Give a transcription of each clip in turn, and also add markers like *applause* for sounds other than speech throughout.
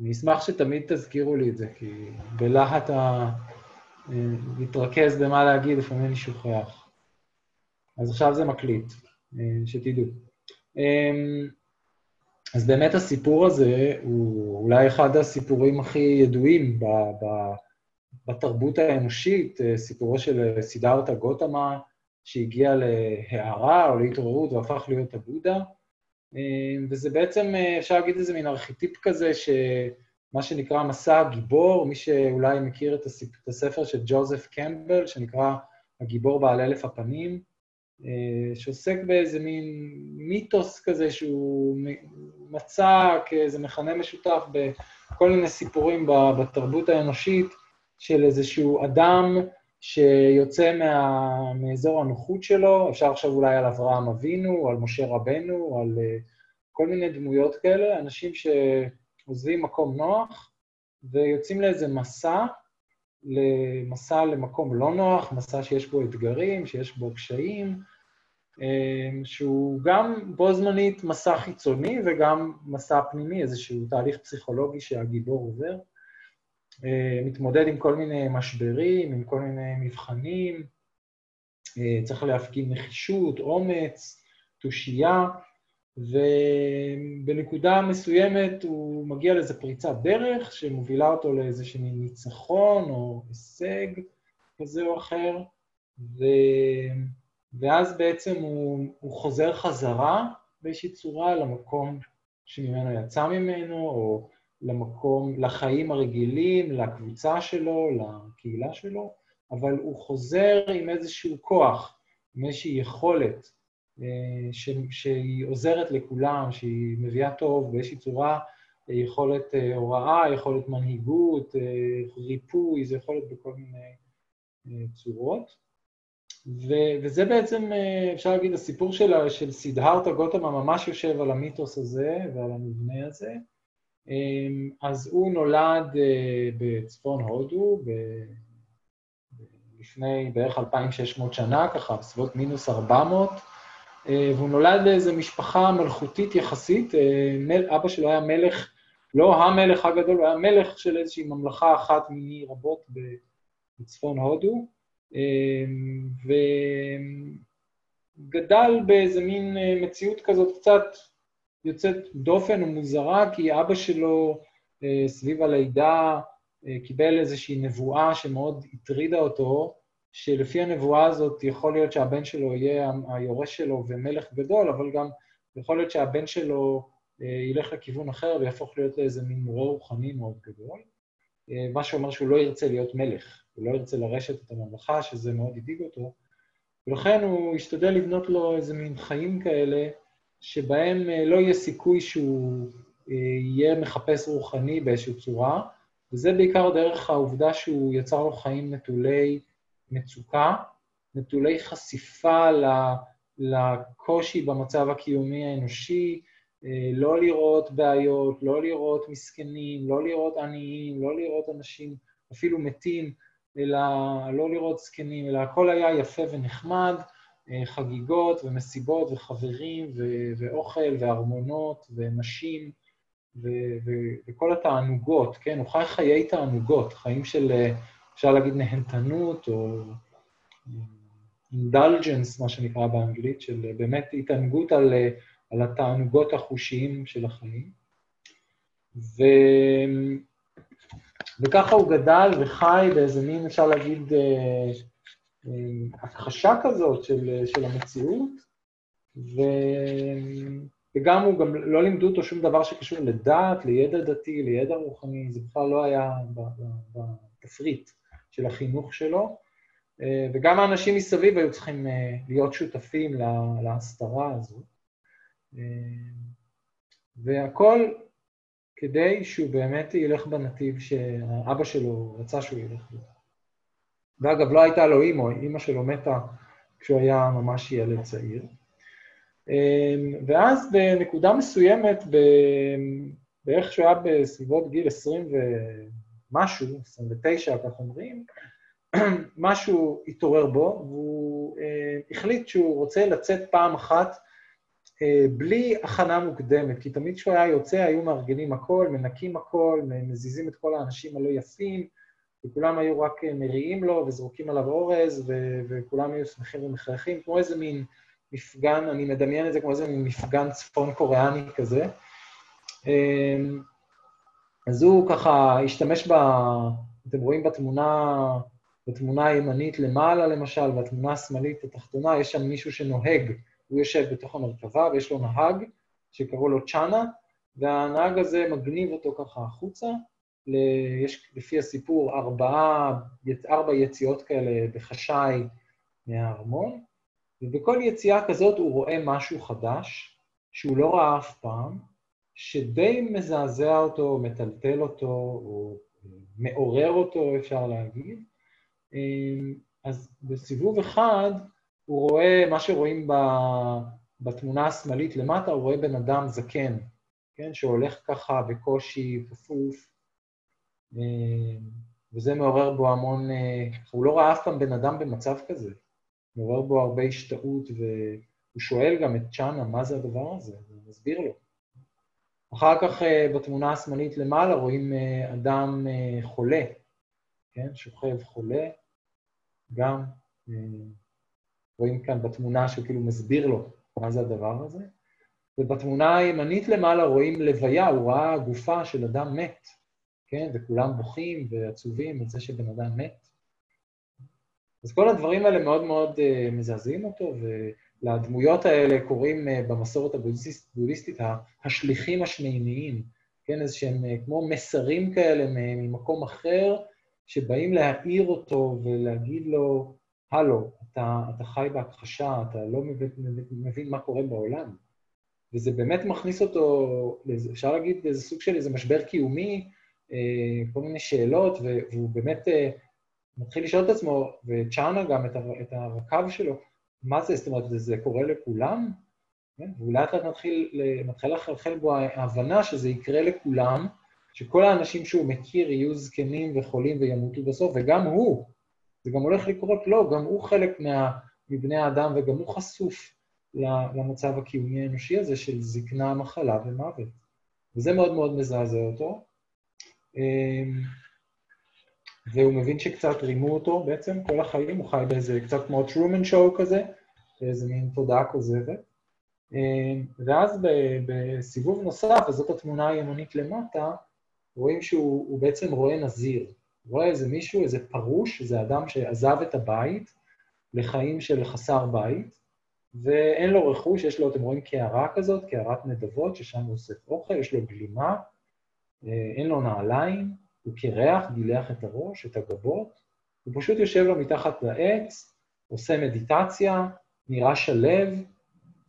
אני אשמח שתמיד תזכירו לי את זה, כי בלהט ה... להתרכז במה להגיד, לפעמים אני שוכח. אז עכשיו זה מקליט, שתדעו. אז באמת הסיפור הזה הוא אולי אחד הסיפורים הכי ידועים ב, ב, בתרבות האנושית, סיפורו של סידרתא גותמה, שהגיע להערה או להתעוררות והפך להיות הבודה. וזה בעצם, אפשר להגיד איזה מין ארכיטיפ כזה, שמה שנקרא מסע הגיבור, מי שאולי מכיר את הספר של ג'וזף קמבל, שנקרא הגיבור בעל אלף הפנים, שעוסק באיזה מין מיתוס כזה שהוא מצא כאיזה מכנה משותף בכל מיני סיפורים בתרבות האנושית של איזשהו אדם שיוצא מה, מאזור הנוחות שלו, אפשר לחשוב אולי על אברהם אבינו, על משה רבנו, על כל מיני דמויות כאלה, אנשים שעוזבים מקום נוח ויוצאים לאיזה מסע, למסע למקום לא נוח, מסע שיש בו אתגרים, שיש בו קשיים, שהוא גם בו זמנית מסע חיצוני וגם מסע פנימי, איזשהו תהליך פסיכולוגי שהגיבור עובר. מתמודד עם כל מיני משברים, עם כל מיני מבחנים, צריך להפגין נחישות, אומץ, תושייה, ובנקודה מסוימת הוא מגיע לאיזו פריצת דרך שמובילה אותו לאיזשהו ניצחון או הישג כזה או אחר, ו... ואז בעצם הוא, הוא חוזר חזרה באיזושהי צורה למקום שממנו יצא ממנו, או למקום, לחיים הרגילים, לקבוצה שלו, לקהילה שלו, אבל הוא חוזר עם איזשהו כוח, עם איזושהי יכולת ש, שהיא עוזרת לכולם, שהיא מביאה טוב באיזושהי צורה, יכולת הוראה, יכולת מנהיגות, ריפוי, זה יכולת בכל מיני צורות. ו- וזה בעצם, אפשר להגיד, הסיפור של, של סידהרתא גותמה ממש יושב על המיתוס הזה ועל המבנה הזה. אז הוא נולד בצפון הודו, ב- לפני בערך 2,600 שנה, ככה, בסביבות מינוס 400, והוא נולד לאיזו משפחה מלכותית יחסית. אבא שלו היה מלך, לא המלך הגדול, הוא היה מלך של איזושהי ממלכה אחת מיני רבות בצפון הודו. וגדל באיזה מין מציאות כזאת קצת יוצאת דופן ומוזרה, כי אבא שלו סביב הלידה קיבל איזושהי נבואה שמאוד הטרידה אותו, שלפי הנבואה הזאת יכול להיות שהבן שלו יהיה היורש שלו ומלך גדול, אבל גם יכול להיות שהבן שלו ילך לכיוון אחר ויהפוך להיות לאיזה מין מורה רוחני מאוד גדול, מה שאומר שהוא לא ירצה להיות מלך. הוא לא ירצה לרשת את הממלכה, שזה מאוד הדאיג אותו, ולכן הוא השתדל לבנות לו איזה מין חיים כאלה, שבהם לא יהיה סיכוי שהוא יהיה מחפש רוחני באיזושהי צורה, וזה בעיקר דרך העובדה שהוא יצר לו חיים נטולי מצוקה, נטולי חשיפה לקושי במצב הקיומי האנושי, לא לראות בעיות, לא לראות מסכנים, לא לראות עניים, לא לראות אנשים אפילו מתים, אלא לא לראות זקנים, אלא הכל היה יפה ונחמד, חגיגות ומסיבות וחברים ו- ואוכל וארמונות ונשים ו- ו- וכל התענוגות, כן? הוא חי חיי תענוגות, חיים של, אפשר להגיד, נהנתנות או אינדלג'נס, מה שנקרא באנגלית, של באמת התענגות על, על התענוגות החושיים של החיים. ו... וככה הוא גדל וחי באיזה מין, אפשר להגיד, הכחשה כזאת של, של המציאות, ו... וגם הוא גם לא לימדו אותו שום דבר שקשור לדת, לידע דתי, לידע רוחני, זה בכלל לא היה בתפריט של החינוך שלו, וגם האנשים מסביב היו צריכים להיות שותפים להסתרה הזו. והכל כדי שהוא באמת ילך בנתיב שהאבא שלו רצה שהוא ילך בו. ואגב, לא הייתה לו אימא, אימא שלו מתה כשהוא היה ממש ילד צעיר. ואז בנקודה מסוימת, בערך שהוא היה בסביבות גיל 20 ומשהו, 29, כך אומרים, *clears throat* משהו התעורר בו, והוא החליט שהוא רוצה לצאת פעם אחת אה, בלי הכנה מוקדמת, כי תמיד כשהוא היה יוצא היו מארגנים הכל, מנקים הכל, מזיזים את כל האנשים הלא יפים, וכולם היו רק אה, מריעים לו וזרוקים עליו אורז, ו- וכולם היו שמחים ומחייכים, כמו איזה מין מפגן, אני מדמיין את זה כמו איזה מין מפגן צפון קוריאני כזה. אמ, אז הוא ככה השתמש ב... אתם רואים בתמונה, בתמונה הימנית למעלה למשל, והתמונה השמאלית התחתונה, יש שם מישהו שנוהג, הוא יושב בתוך המרכבה ויש לו נהג שקראו לו צ'אנה, והנהג הזה מגניב אותו ככה החוצה, יש לפי הסיפור ארבעה, ארבע יציאות כאלה בחשאי מהארמון, ובכל יציאה כזאת הוא רואה משהו חדש, שהוא לא ראה אף פעם, שדי מזעזע אותו, מטלטל אותו, או מעורר אותו, אפשר להגיד. אז בסיבוב אחד הוא רואה, מה שרואים בתמונה השמאלית למטה, הוא רואה בן אדם זקן, כן, שהולך ככה בקושי, כפוף, וזה מעורר בו המון, הוא לא ראה אף פעם בן אדם במצב כזה. מעורר בו הרבה השתאות, והוא שואל גם את צ'אנה, מה זה הדבר הזה? הוא מסביר לו. אחר כך אה, בתמונה השמאלית למעלה רואים אה, אדם אה, חולה, כן? שוכב חולה, גם רואים כאן בתמונה שכאילו מסביר לו מה זה הדבר הזה. ובתמונה הימנית למעלה רואים לוויה, הוא ראה גופה של אדם מת, כן? וכולם בוכים ועצובים על זה שבן אדם מת. אז כל הדברים האלה מאוד מאוד uh, מזעזעים אותו, ולדמויות האלה קוראים uh, במסורת הבודהיסטית השליחים השמימיים, כן, איזה שהם uh, כמו מסרים כאלה ממקום אחר, שבאים להעיר אותו ולהגיד לו, הלו, אתה, אתה חי בהכחשה, אתה לא מבין, מבין מה קורה בעולם. וזה באמת מכניס אותו, אפשר להגיד, לאיזה סוג של איזה משבר קיומי, כל מיני שאלות, והוא באמת מתחיל לשאול את עצמו, וצ'אנה גם, את, הרקב שלו, מה זה, זאת אומרת, זה קורה לכולם? כן? והוא לאט לאט מתחיל, לחלחל בו ההבנה שזה יקרה לכולם, שכל האנשים שהוא מכיר יהיו זקנים וחולים וימותו בסוף, וגם הוא, זה גם הולך לקרות לו, גם הוא חלק מה, מבני האדם וגם הוא חשוף למצב הקיומי האנושי הזה של זקנה, מחלה ומוות. וזה מאוד מאוד מזעזע אותו. אמ, והוא מבין שקצת רימו אותו בעצם כל החיים, הוא חי באיזה קצת כמו טרומן שואו כזה, באיזה מין תודעה כוזבת. אמ, ואז בסיבוב נוסף, וזאת התמונה הימנית למטה, רואים שהוא בעצם רואה נזיר. רואה איזה מישהו, איזה פרוש, איזה אדם שעזב את הבית לחיים של חסר בית, ואין לו רכוש, יש לו, אתם רואים, קערה כזאת, קערת נדבות, ששם הוא אוסף אוכל, יש לו גלימה, אין לו נעליים, הוא קירח, גילח את הראש, את הגבות, הוא פשוט יושב לו מתחת לעץ, עושה מדיטציה, נראה שלב,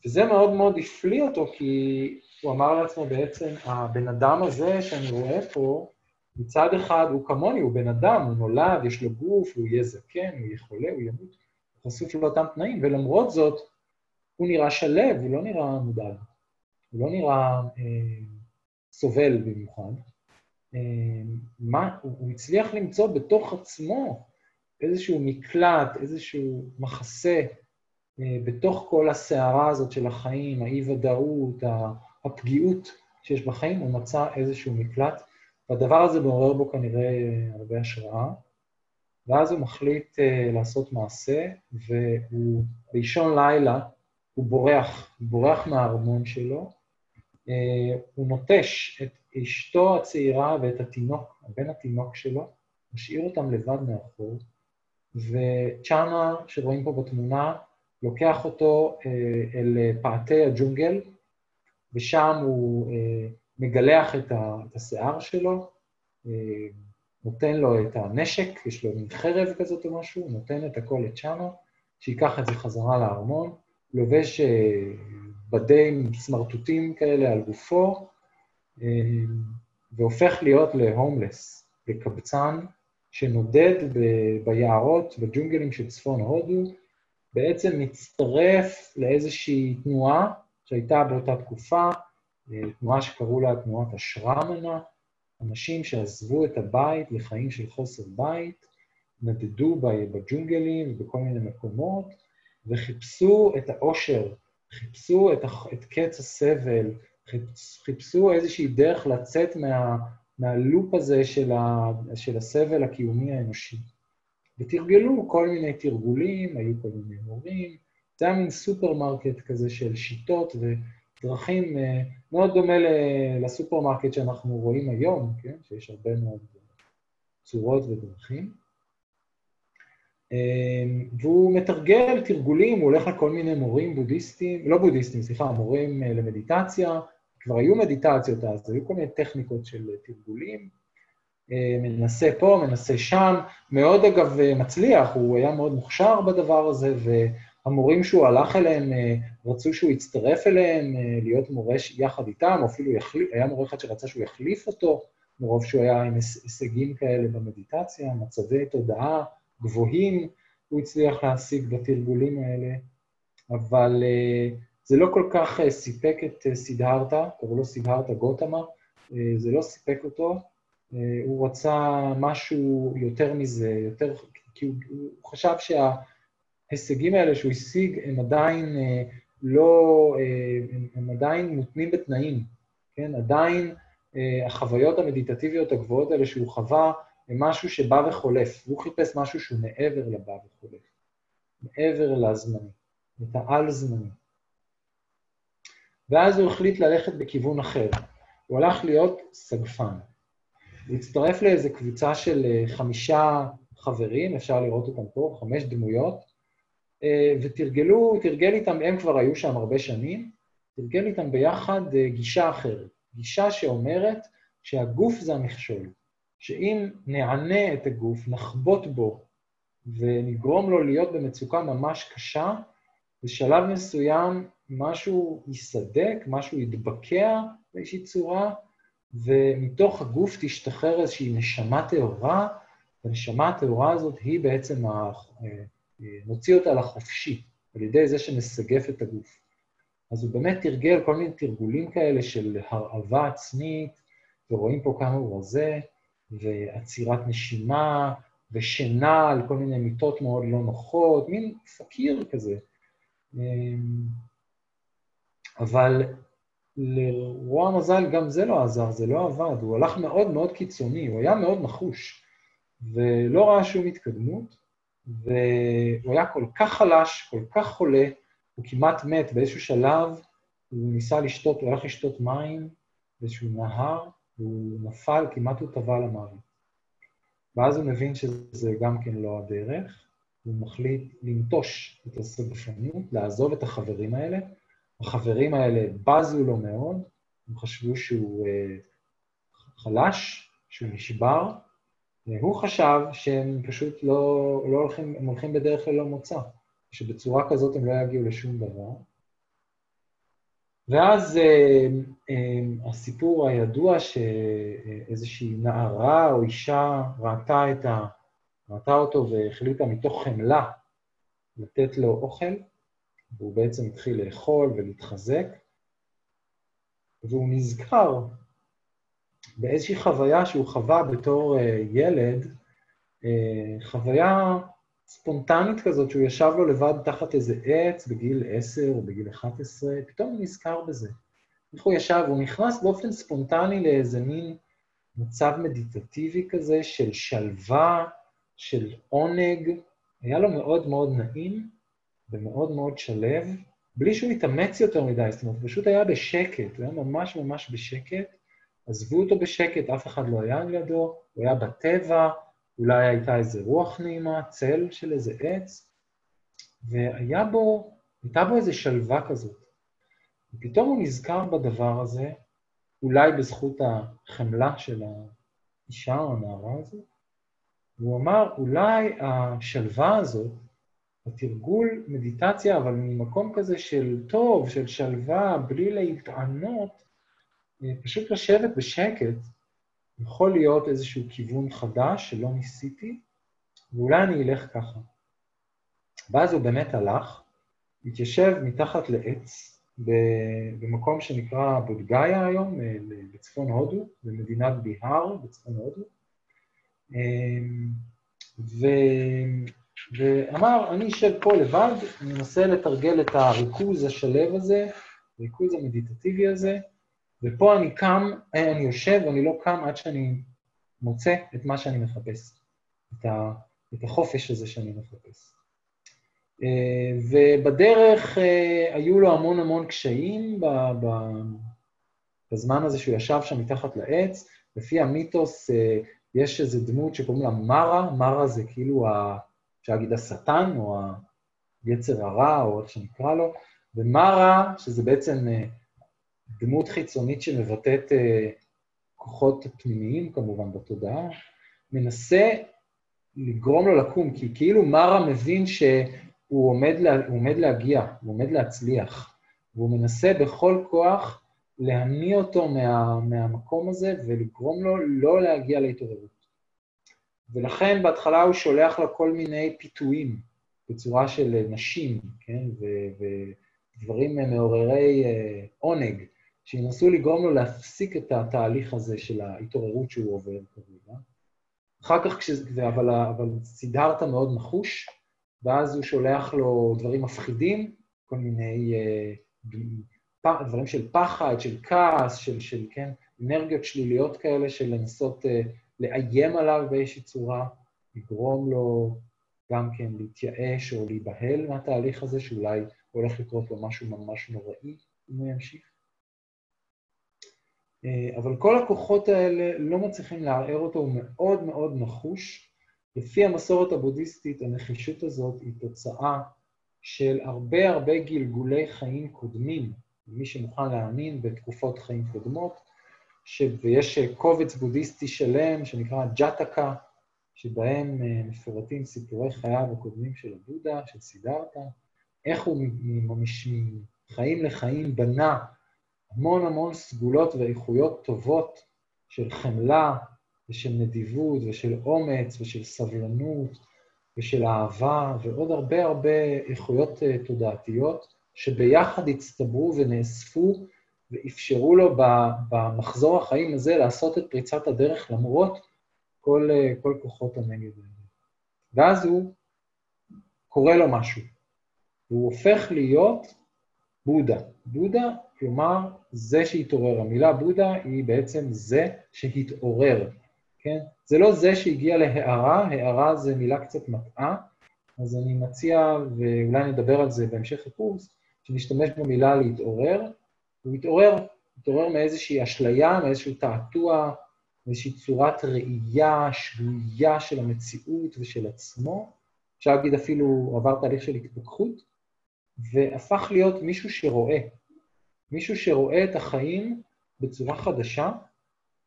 וזה מאוד מאוד הפליא אותו, כי הוא אמר לעצמו בעצם, הבן אדם הזה שאני רואה פה, מצד אחד הוא כמוני, הוא בן אדם, הוא נולד, יש לו גוף, הוא יהיה זקן, הוא יהיה חולה, הוא ימות, הוא חשוף לאותם תנאים, ולמרות זאת, הוא נראה שלב, הוא לא נראה מודאג, הוא לא נראה אה, סובל במיוחד. אה, מה, הוא, הצליח למצוא בתוך עצמו איזשהו מקלט, איזשהו מחסה, אה, בתוך כל הסערה הזאת של החיים, האי-ודאות, הפגיעות שיש בחיים, הוא מצא איזשהו מקלט, והדבר הזה מעורר בו כנראה הרבה השראה. ואז הוא מחליט uh, לעשות מעשה, והוא באישון לילה, הוא בורח, הוא בורח מהארמון שלו, הוא נוטש את אשתו הצעירה ואת התינוק, הבן התינוק שלו, משאיר אותם לבד מאחור, וצ'אנה, שרואים פה בתמונה, לוקח אותו אה, אל פעתי הג'ונגל, ושם הוא אה, מגלח את, השיער שלו, אה, נותן לו את הנשק, יש לו מין חרב כזאת או משהו, נותן את הכל לצ'אנה, שייקח את זה חזרה לארמון, לובש בדי סמרטוטים כאלה על גופו, אמ, והופך להיות להומלס, לקבצן, שנודד ביערות, בג'ונגלים של צפון הודו, בעצם מצטרף לאיזושהי תנועה שהייתה באותה תקופה, אה, תנועה שקראו לה תנועת השרמנה, אנשים שעזבו את הבית לחיים של חוסר בית, נדדו בג'ונגלים ובכל מיני מקומות, וחיפשו את האושר חיפשו את, את קץ הסבל, חיפשו איזושהי דרך לצאת מה, מה loop הזה של, ה, של הסבל הקיומי האנושי. ותרגלו כל מיני תרגולים, היו כל מיני מורים, זה היה מין סופרמרקט כזה של שיטות ודרכים, אה, מאוד דומה לסופרמרקט שאנחנו רואים היום, כן? שיש הרבה מאוד צורות ודרכים. אה, והוא מתרגל תרגולים, הוא הולך לכל מיני מורים בודהיסטים, לא בודהיסטים, סליחה, מורים אה, למדיטציה, כבר היו מדיטציות אז, היו כל מיני טכניקות של תרגולים. מנסה פה, מנסה שם, מאוד אגב מצליח, הוא היה מאוד מוכשר בדבר הזה, המורים שהוא הלך אליהם, אה, רצו שהוא יצטרף אליהם, אה, להיות מורה יחד איתם, או אפילו יחליף, היה מורה אחד שרצה שהוא יחליף אותו, מרוב שהוא היה עם הישגים כאלה במדיטציה, מצבי תודעה גבוהים, הוא הצליח להשיג בתרגולים האלה, אבל אה, זה לא כל כך סיפק את סידהרתה, קראו לו סידהרתה גותמה, זה לא סיפק אותו, הוא רצה משהו יותר מזה, יותר, כי הוא, הוא חשב שה... ההישגים האלה שהוא השיג הם עדיין אה, לא, אה, הם, עדיין מותנים בתנאים, כן? עדיין אה, החוויות המדיטטיביות הגבוהות האלה שהוא חווה הם משהו שבא וחולף. הוא חיפש משהו שהוא מעבר לבא וחולף, מעבר לזמני, את העל-זמני. ואז הוא החליט ללכת בכיוון אחר. הוא הלך להיות סגפן. הוא הצטרף לאיזו קבוצה של חמישה חברים, אפשר לראות אותם פה, חמש דמויות, אה, ותרגלו, תרגל איתם, הם כבר היו שם הרבה שנים, תרגל איתם ביחד אה, גישה אחרת, גישה שאומרת שהגוף זה המכשול, שאם נענה את הגוף, נחבוט בו ונגרום לו להיות במצוקה ממש קשה, בשלב מסוים משהו ייסדק, משהו יתבקע באיזושהי צורה, ומתוך הגוף תשתחרר איזושהי נשמה טהורה, והנשמה הטהורה הזאת היא בעצם ה... אה, נוציא אותה לחופשי, על ידי זה שנסגף את הגוף. אז הוא באמת תרגל כל מיני תרגולים כאלה של הרעבה עצמית, ורואים פה כמה הוא רזה, ועצירת נשימה, ושינה על כל מיני מיטות מאוד לא נוחות, מין פקיר כזה. אבל לרוע המזל גם זה לא עזר, זה לא עבד, הוא הלך מאוד מאוד קיצוני, הוא היה מאוד נחוש, ולא ראה שום התקדמות, והוא היה כל כך חלש, כל כך חולה, הוא כמעט מת באיזשהו שלב, הוא ניסה לשתות, הוא הלך לשתות מים באיזשהו נהר, והוא נפל, כמעט הוא טבע למוות. ואז הוא מבין שזה גם כן לא הדרך, הוא מחליט לנטוש את הסגפנות, לעזוב את החברים האלה. החברים האלה בזו לו מאוד, הם חשבו שהוא uh, חלש, שהוא נשבר, הוא חשב שהם פשוט לא, לא הולכים, הם הולכים בדרך ללא מוצא, שבצורה כזאת הם לא יגיעו לשום דבר. ואז אה, אה, הסיפור הידוע שאיזושהי נערה או אישה ראתה, את ה, ראתה אותו והחליטה מתוך חמלה לתת לו אוכל, והוא בעצם התחיל לאכול ולהתחזק, והוא נזכר באיזושהי חוויה שהוא חווה בתור uh, ילד, חוויה ספונטנית כזאת, שהוא ישב לו לבד תחת איזה עץ בגיל 10 או בגיל 11, פתאום הוא נזכר בזה. איך הוא ישב? הוא נכנס באופן ספונטני לאיזה מין מצב מדיטטיבי כזה של שלווה, של עונג, היה לו מאוד מאוד נעים ומאוד מאוד שלב, בלי שהוא התאמץ יותר מדי, זאת אומרת, פשוט היה בשקט, הוא היה ממש ממש בשקט, עזבו אותו בשקט, אף אחד לא היה לידו, הוא היה בטבע, אולי הייתה איזה רוח נעימה, צל של איזה עץ, והיה בו, הייתה בו איזו שלווה כזאת. ופתאום הוא נזכר בדבר הזה, אולי בזכות החמלה של האישה או הנערה הזאת, והוא אמר, אולי השלווה הזאת, התרגול מדיטציה, אבל ממקום כזה של טוב, של שלווה, בלי להתענות, פשוט לשבת בשקט, יכול להיות איזשהו כיוון חדש שלא ניסיתי, ואולי אני אלך ככה. ואז הוא באמת הלך, התיישב מתחת לעץ, במקום שנקרא בודגאיה היום, אה, בצפון הודו, במדינת ביהר, בצפון הודו. אמ, ואמר, אני אשב פה לבד, אני מנסה לתרגל את הריכוז השלב הזה, הריכוז המדיטטיבי הזה, ופה אני קם, אה, אני יושב ואני לא קם עד שאני מוצא את מה שאני מחפש, את, ה, את החופש הזה שאני מחפש. אה, ובדרך אה, היו לו המון המון קשיים בזמן הזה שהוא ישב שם מתחת לעץ. לפי המיתוס, יש איזו דמות שקוראים לה מרה, מרה זה כאילו, אפשר להגיד השטן, או היצר הרע, או איך שנקרא לו, ומרה, שזה בעצם דמות חיצונית שמבטאת אה, כוחות פנימיים, כמובן, בתודעה, מנסה לגרום לו לקום, כי כאילו מרה מבין שהוא עומד, לה, עומד להגיע, הוא עומד להצליח, והוא מנסה בכל כוח להניא אותו מה, מהמקום הזה ולגרום לו לא להגיע להתעוררות. ולכן בהתחלה הוא שולח לה כל מיני פיתויים בצורה של נשים, כן, ודברים מעוררי אה, עונג. שינסו לגרום לו להפסיק את התהליך הזה של ההתעוררות שהוא עובר כרגע. אחר כך, כש... אבל, אבל סידרת מאוד נחוש, ואז הוא שולח לו דברים מפחידים, כל מיני uh, דברים של פחד, של כעס, של, של כן, אנרגיות שליליות כאלה, של לנסות uh, לאיים עליו באיזושהי צורה, לגרום לו גם כן להתייאש או להיבהל מהתהליך הזה, שאולי הולך לקרות לו משהו ממש נוראי אם הוא ימשיך. אה, אבל כל הכוחות האלה לא מצליחים לערער אותו, הוא מאוד מאוד נחוש. לפי המסורת הבודהיסטית, הנחישות הזאת היא תוצאה של הרבה הרבה גלגולי חיים קודמים, מי שמוכן להאמין בתקופות חיים קודמות, ש... ויש קובץ בודהיסטי שלם שנקרא ג'טקה, שבהם אה, מפורטים סיפורי חייו הקודמים של הבודה, של סידרתה, איך הוא מחיים לחיים בנה המון המון סגולות ואיכויות טובות של חמלה ושל נדיבות ושל אומץ ושל סבלנות ושל אהבה ועוד הרבה הרבה איכויות אה, תודעתיות שביחד הצטברו ונאספו ואפשרו לו במחזור החיים הזה לעשות את פריצת הדרך למרות כל, אה, כל כוחות הנגד האלה. ואז הוא, קורה לו משהו. הוא הופך להיות בודה. בודה כלומר, זה שהתעורר. המילה בודה היא בעצם זה שהתעורר, כן? זה לא זה שהגיע להערה, הערה זה מילה קצת מטעה, אז אני מציע, ואולי נדבר על זה בהמשך הקורס, שנשתמש במילה להתעורר. הוא התעורר, התעורר מאיזושהי אשליה, מאיזשהו תעתוע, מאיזושהי צורת ראייה שגויה של המציאות ושל עצמו. אפשר להגיד אפילו, עבר תהליך של התפכחות, והפך להיות מישהו שרואה, מישהו שרואה את החיים בצורה חדשה,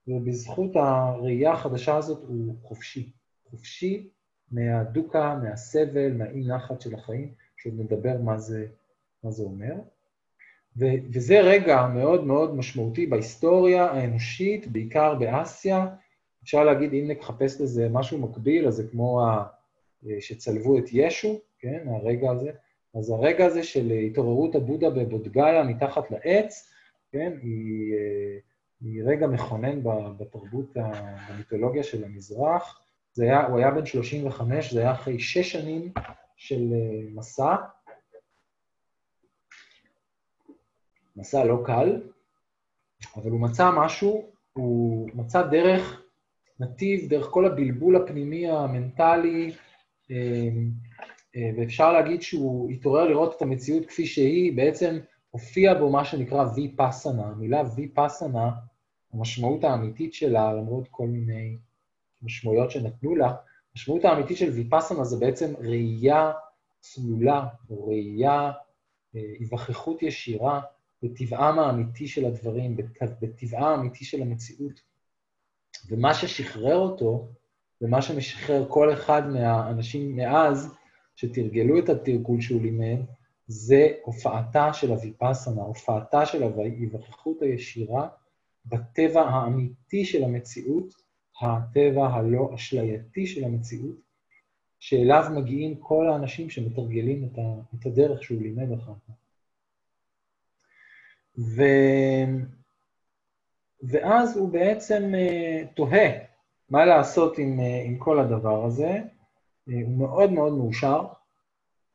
ובזכות הראייה החדשה הזאת הוא חופשי. חופשי מהדוקה, מהסבל, מהאי-נחת של החיים, שעוד נדבר מה זה, מה זה אומר. ו- וזה רגע מאוד מאוד משמעותי בהיסטוריה האנושית, בעיקר באסיה. אפשר להגיד, אם נחפש לזה משהו מקביל, אז זה כמו ה- שצלבו את ישו, כן, הרגע הזה. אז הרגע הזה של התעוררות הבודה בבודגאיה מתחת לעץ, כן, היא, אה, היא רגע מכונן בתרבות, המיתולוגיה של המזרח. זה היה, הוא היה בן 35, זה היה אחרי שש שנים של אה, מסע. מסע לא קל, אבל הוא מצא משהו, הוא מצא דרך, נתיב, דרך כל הבלבול הפנימי המנטלי, אה, אה, ואפשר להגיד שהוא התעורר לראות את המציאות כפי שהיא, בעצם הופיע בו מה שנקרא ויפאסנה. המילה ויפאסנה, המשמעות האמיתית שלה, למרות כל מיני משמעויות שנתנו לה, המשמעות האמיתית של ויפאסנה זה בעצם ראייה צלולה, או ראייה, אה, היווכחות ישירה בטבעם האמיתי של הדברים, בטבעה האמיתי של המציאות. ומה ששחרר אותו, ומה שמשחרר כל אחד מהאנשים מאז, שתרגלו את התרגול שהוא לימד, זה הופעתה של הוויפאסנה, הופעתה של ההיווכחות הישירה בטבע האמיתי של המציאות, הטבע הלא אשלייתי של המציאות, שאליו מגיעים כל האנשים שמתרגלים את, ה, את הדרך שהוא לימד אחר כך. ו... ואז הוא בעצם uh, תוהה מה לעשות עם, uh, עם כל הדבר הזה, הוא מאוד מאוד מאושר,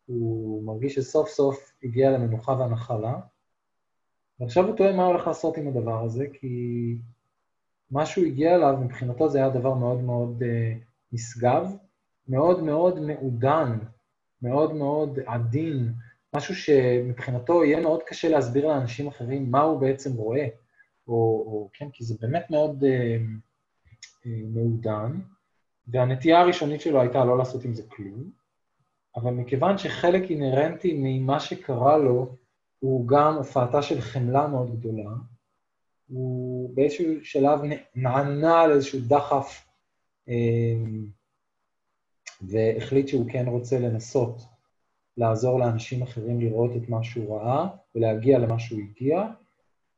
הוא מרגיש שסוף סוף הגיע למנוחה והנחלה, ועכשיו הוא טועה מה הולך לעשות עם הדבר הזה, כי מה שהוא הגיע אליו, מבחינתו זה היה דבר מאוד מאוד uh, נשגב, מאוד מאוד מעודן, מאוד מאוד עדין, משהו שמבחינתו יהיה מאוד קשה להסביר לאנשים אחרים מה הוא בעצם רואה, או, או כן, כי זה באמת מאוד uh, uh, מעודן, והנטייה הראשונית שלו הייתה לא לעשות עם זה כלום, אבל מכיוון שחלק אינהרנטי ממה שקרה לו הוא גם הופעתה של חמלה מאוד גדולה, הוא באיזשהו שלב נענה על איזשהו דחף אמ, והחליט שהוא כן רוצה לנסות לעזור לאנשים אחרים לראות את מה שהוא ראה ולהגיע למה שהוא הגיע,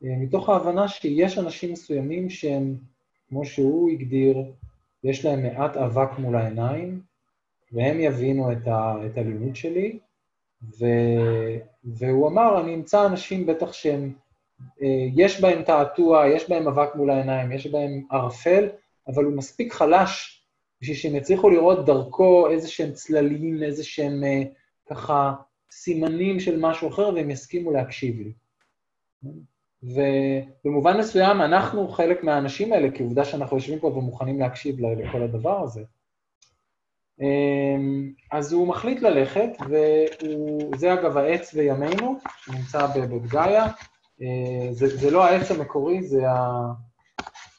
אה, מתוך ההבנה שיש אנשים מסוימים שהם, כמו שהוא הגדיר, יש להם מעט אבק מול העיניים, והם יבינו את, ה, את הלימוד שלי, ו, והוא אמר, אני אמצא אנשים בטח שהם, אה, יש בהם תעתוע, יש בהם אבק מול העיניים, יש בהם ערפל, אבל הוא מספיק חלש בשביל שהם יצליחו לראות דרכו איזה שהם צללים, איזה שהם אה, ככה סימנים של משהו אחר, והם יסכימו להקשיב לי. ובמובן מסוים, אנחנו חלק מהאנשים האלה, כי עובדה שאנחנו יושבים פה ומוכנים להקשיב לכל הדבר הזה. אמ, אז הוא מחליט ללכת, וזה אגב העץ בימינו, שנמצא בבגאיה. אה, זה, זה לא העץ המקורי, זה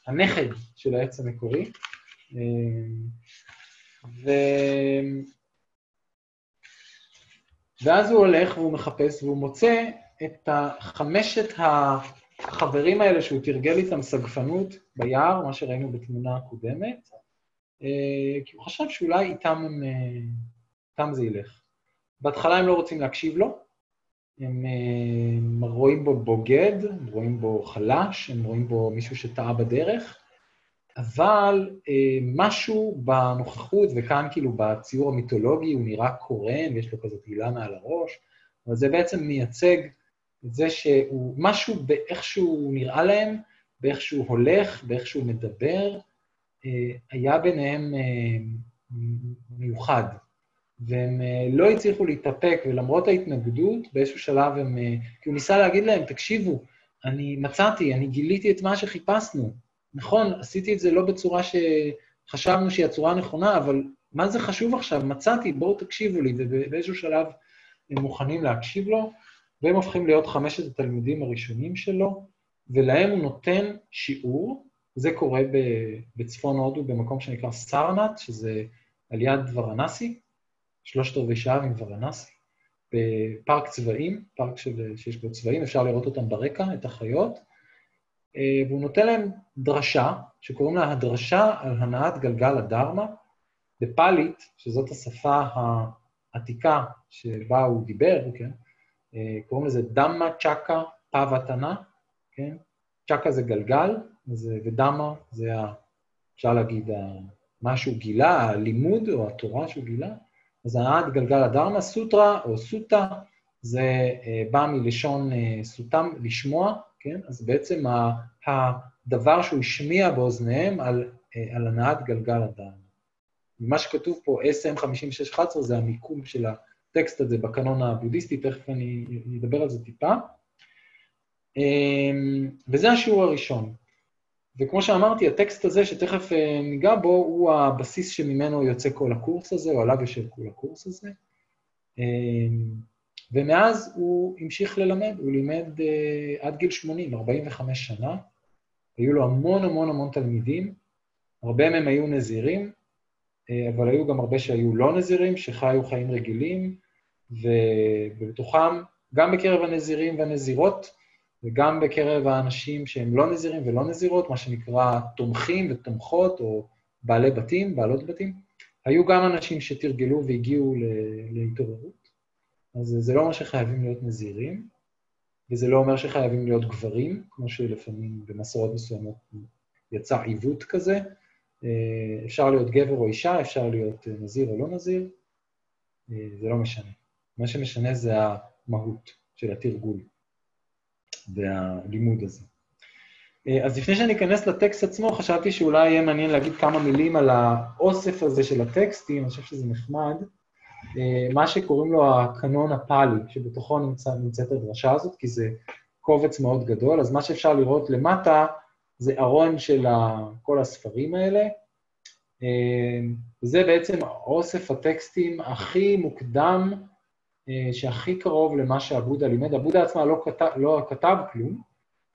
הנכד של העץ המקורי. אמ, ו... ואז הוא הולך והוא מחפש והוא מוצא את חמשת החברים האלה שהוא תרגל איתם סגפנות ביער, מה שראינו בתמונה הקודמת, אה, כי הוא חשב שאולי איתם, הם, אה, איתם זה ילך. בהתחלה הם לא רוצים להקשיב לו, הם, הם אה, רואים בו בוגד, הם רואים בו חלש, הם רואים בו מישהו שטעה בדרך, אבל משהו בנוכחות, וכאן כאילו בציור המיתולוגי הוא נראה קורן, ויש לו כזאת הילה מעל הראש, אבל זה בעצם מייצג את זה שהוא, משהו באיך שהוא נראה להם, באיך שהוא הולך, באיך שהוא מדבר, אה, היה ביניהם אה, מיוחד, והם אה, לא הצליחו להתאפק, ולמרות ההתנגדות, באיזשהו שלב הם... כי הוא ניסה להגיד להם, תקשיבו, אני מצאתי, אני גיליתי את מה שחיפשנו. נכון, עשיתי את זה לא בצורה שחשבנו שהיא הצורה הנכונה, אבל מה זה חשוב עכשיו? מצאתי, בואו תקשיבו לי, ובאיזשהו שלב הם מוכנים להקשיב לו, והם הופכים להיות חמשת התלמידים הראשונים שלו, ולהם הוא נותן שיעור, זה קורה בצפון הודו במקום שנקרא סרנט, שזה על יד ורנסי, שלושת רבעי שעה מוורנסי, בפארק צבעים, פארק של, שיש בו צבעים, אפשר לראות אותם ברקע, את החיות, אה, והוא נותן להם דרשה, שקוראים לה הדרשה על הנעת גלגל הדרמה, בפאלית, שזאת השפה העתיקה שבה הוא דיבר, כן? אה, קוראים לזה דמה צ'קה פאוותנה, כן? צ'קה זה גלגל, זה, ודמה זה, ה, אפשר להגיד, מה שהוא גילה, הלימוד או התורה שהוא גילה. אז הנעת גלגל הדרמה, סוטרה או סוטה, זה אה, בא מלשון אה, סוטם, לשמוע, כן? אז בעצם ה, הדבר שהוא השמיע באוזניהם על, אה, על הנעת גלגל הדרמה. מה שכתוב פה, SM5611, זה המיקום של הטקסט הזה בקנון הבודהיסטי, תכף אני אדבר על זה טיפה. וזה השיעור הראשון. וכמו שאמרתי, הטקסט הזה, שתכף אה, ניגע בו, הוא הבסיס שממנו יוצא כל הקורס הזה, או עליו יושב כל הקורס הזה. אה, ומאז הוא המשיך ללמד, הוא לימד אה, עד גיל 80, 45 שנה. היו לו המון המון המון תלמידים, הרבה מהם היו נזירים, אבל היו גם הרבה שהיו לא נזירים, שחיו חיים רגילים, ובתוכם, גם בקרב הנזירים והנזירות, וגם בקרב האנשים שהם לא נזירים ולא נזירות, מה שנקרא תומכים ותומכות, או בעלי בתים, בעלות בתים. היו גם אנשים שתרגלו והגיעו להתעוררות. אז זה לא אומר שחייבים להיות נזירים, וזה לא אומר שחייבים להיות גברים, כמו שלפעמים במסורות מסוימות יצא עיוות כזה. אה, אפשר להיות גבר או אישה, אפשר להיות נזיר או לא נזיר, אה, זה לא משנה. מה שמשנה זה המהות של התרגול. והלימוד הזה. אה, אז לפני שאני אכנס לטקסט עצמו, חשבתי שאולי יהיה מעניין להגיד כמה מילים על האוסף הזה של הטקסטים, אני חושב שזה נחמד. אה, מה שקוראים לו הקנון הפאלי, שבתוכו נמצא, נמצאת הדרשה הזאת, כי זה קובץ מאוד גדול, אז מה שאפשר לראות למטה זה ארון של כל הספרים האלה. אה, זה בעצם אוסף הטקסטים הכי מוקדם, שהכי קרוב למה שעבודה לימד. עבודה עצמה לא כתב, לא כתב כלום,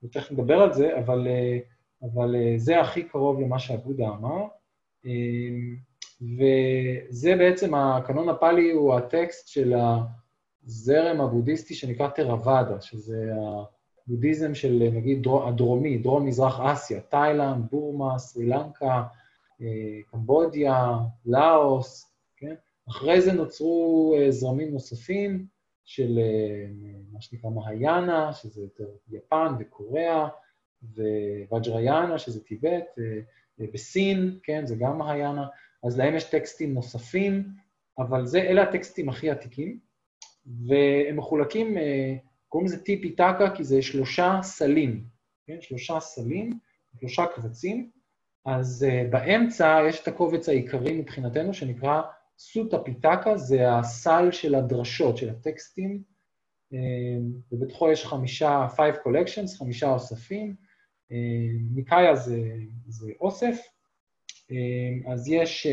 ותכף נדבר על זה, אבל, אה, אבל אה, זה הכי קרוב למה שעבודה אמר. אה, וזה בעצם, הקנון הפאלי הוא הטקסט של הזרם הבודהיסטי שנקרא תרוואדה, שזה הבודהיזם של נגיד הדרומי, דרום-מזרח אסיה, תאילנד, בורמה, סרי לנקה, קמבודיה, לאוס, כן? אחרי זה נוצרו זרמים נוספים, של אה, מה שנקרא מהיאנה, שזה יותר יפן וקוריאה, ווג'ריאנה, שזה טיבט, אה, אה, בסין, כן, זה גם מהיאנה, אז להם יש טקסטים נוספים, אבל זה, אלה הטקסטים הכי עתיקים, והם מחולקים, קוראים לזה טיפי טקה, כי זה שלושה סלים, כן, שלושה סלים, שלושה קבצים, אז באמצע יש את הקובץ העיקרי מבחינתנו, שנקרא סוטה פיטקה זה הסל של הדרשות, של הטקסטים, אה, ובתוכו יש חמישה, five collections, חמישה אוספים. אה, ניקאיה זה, זה אוסף, אה, אז יש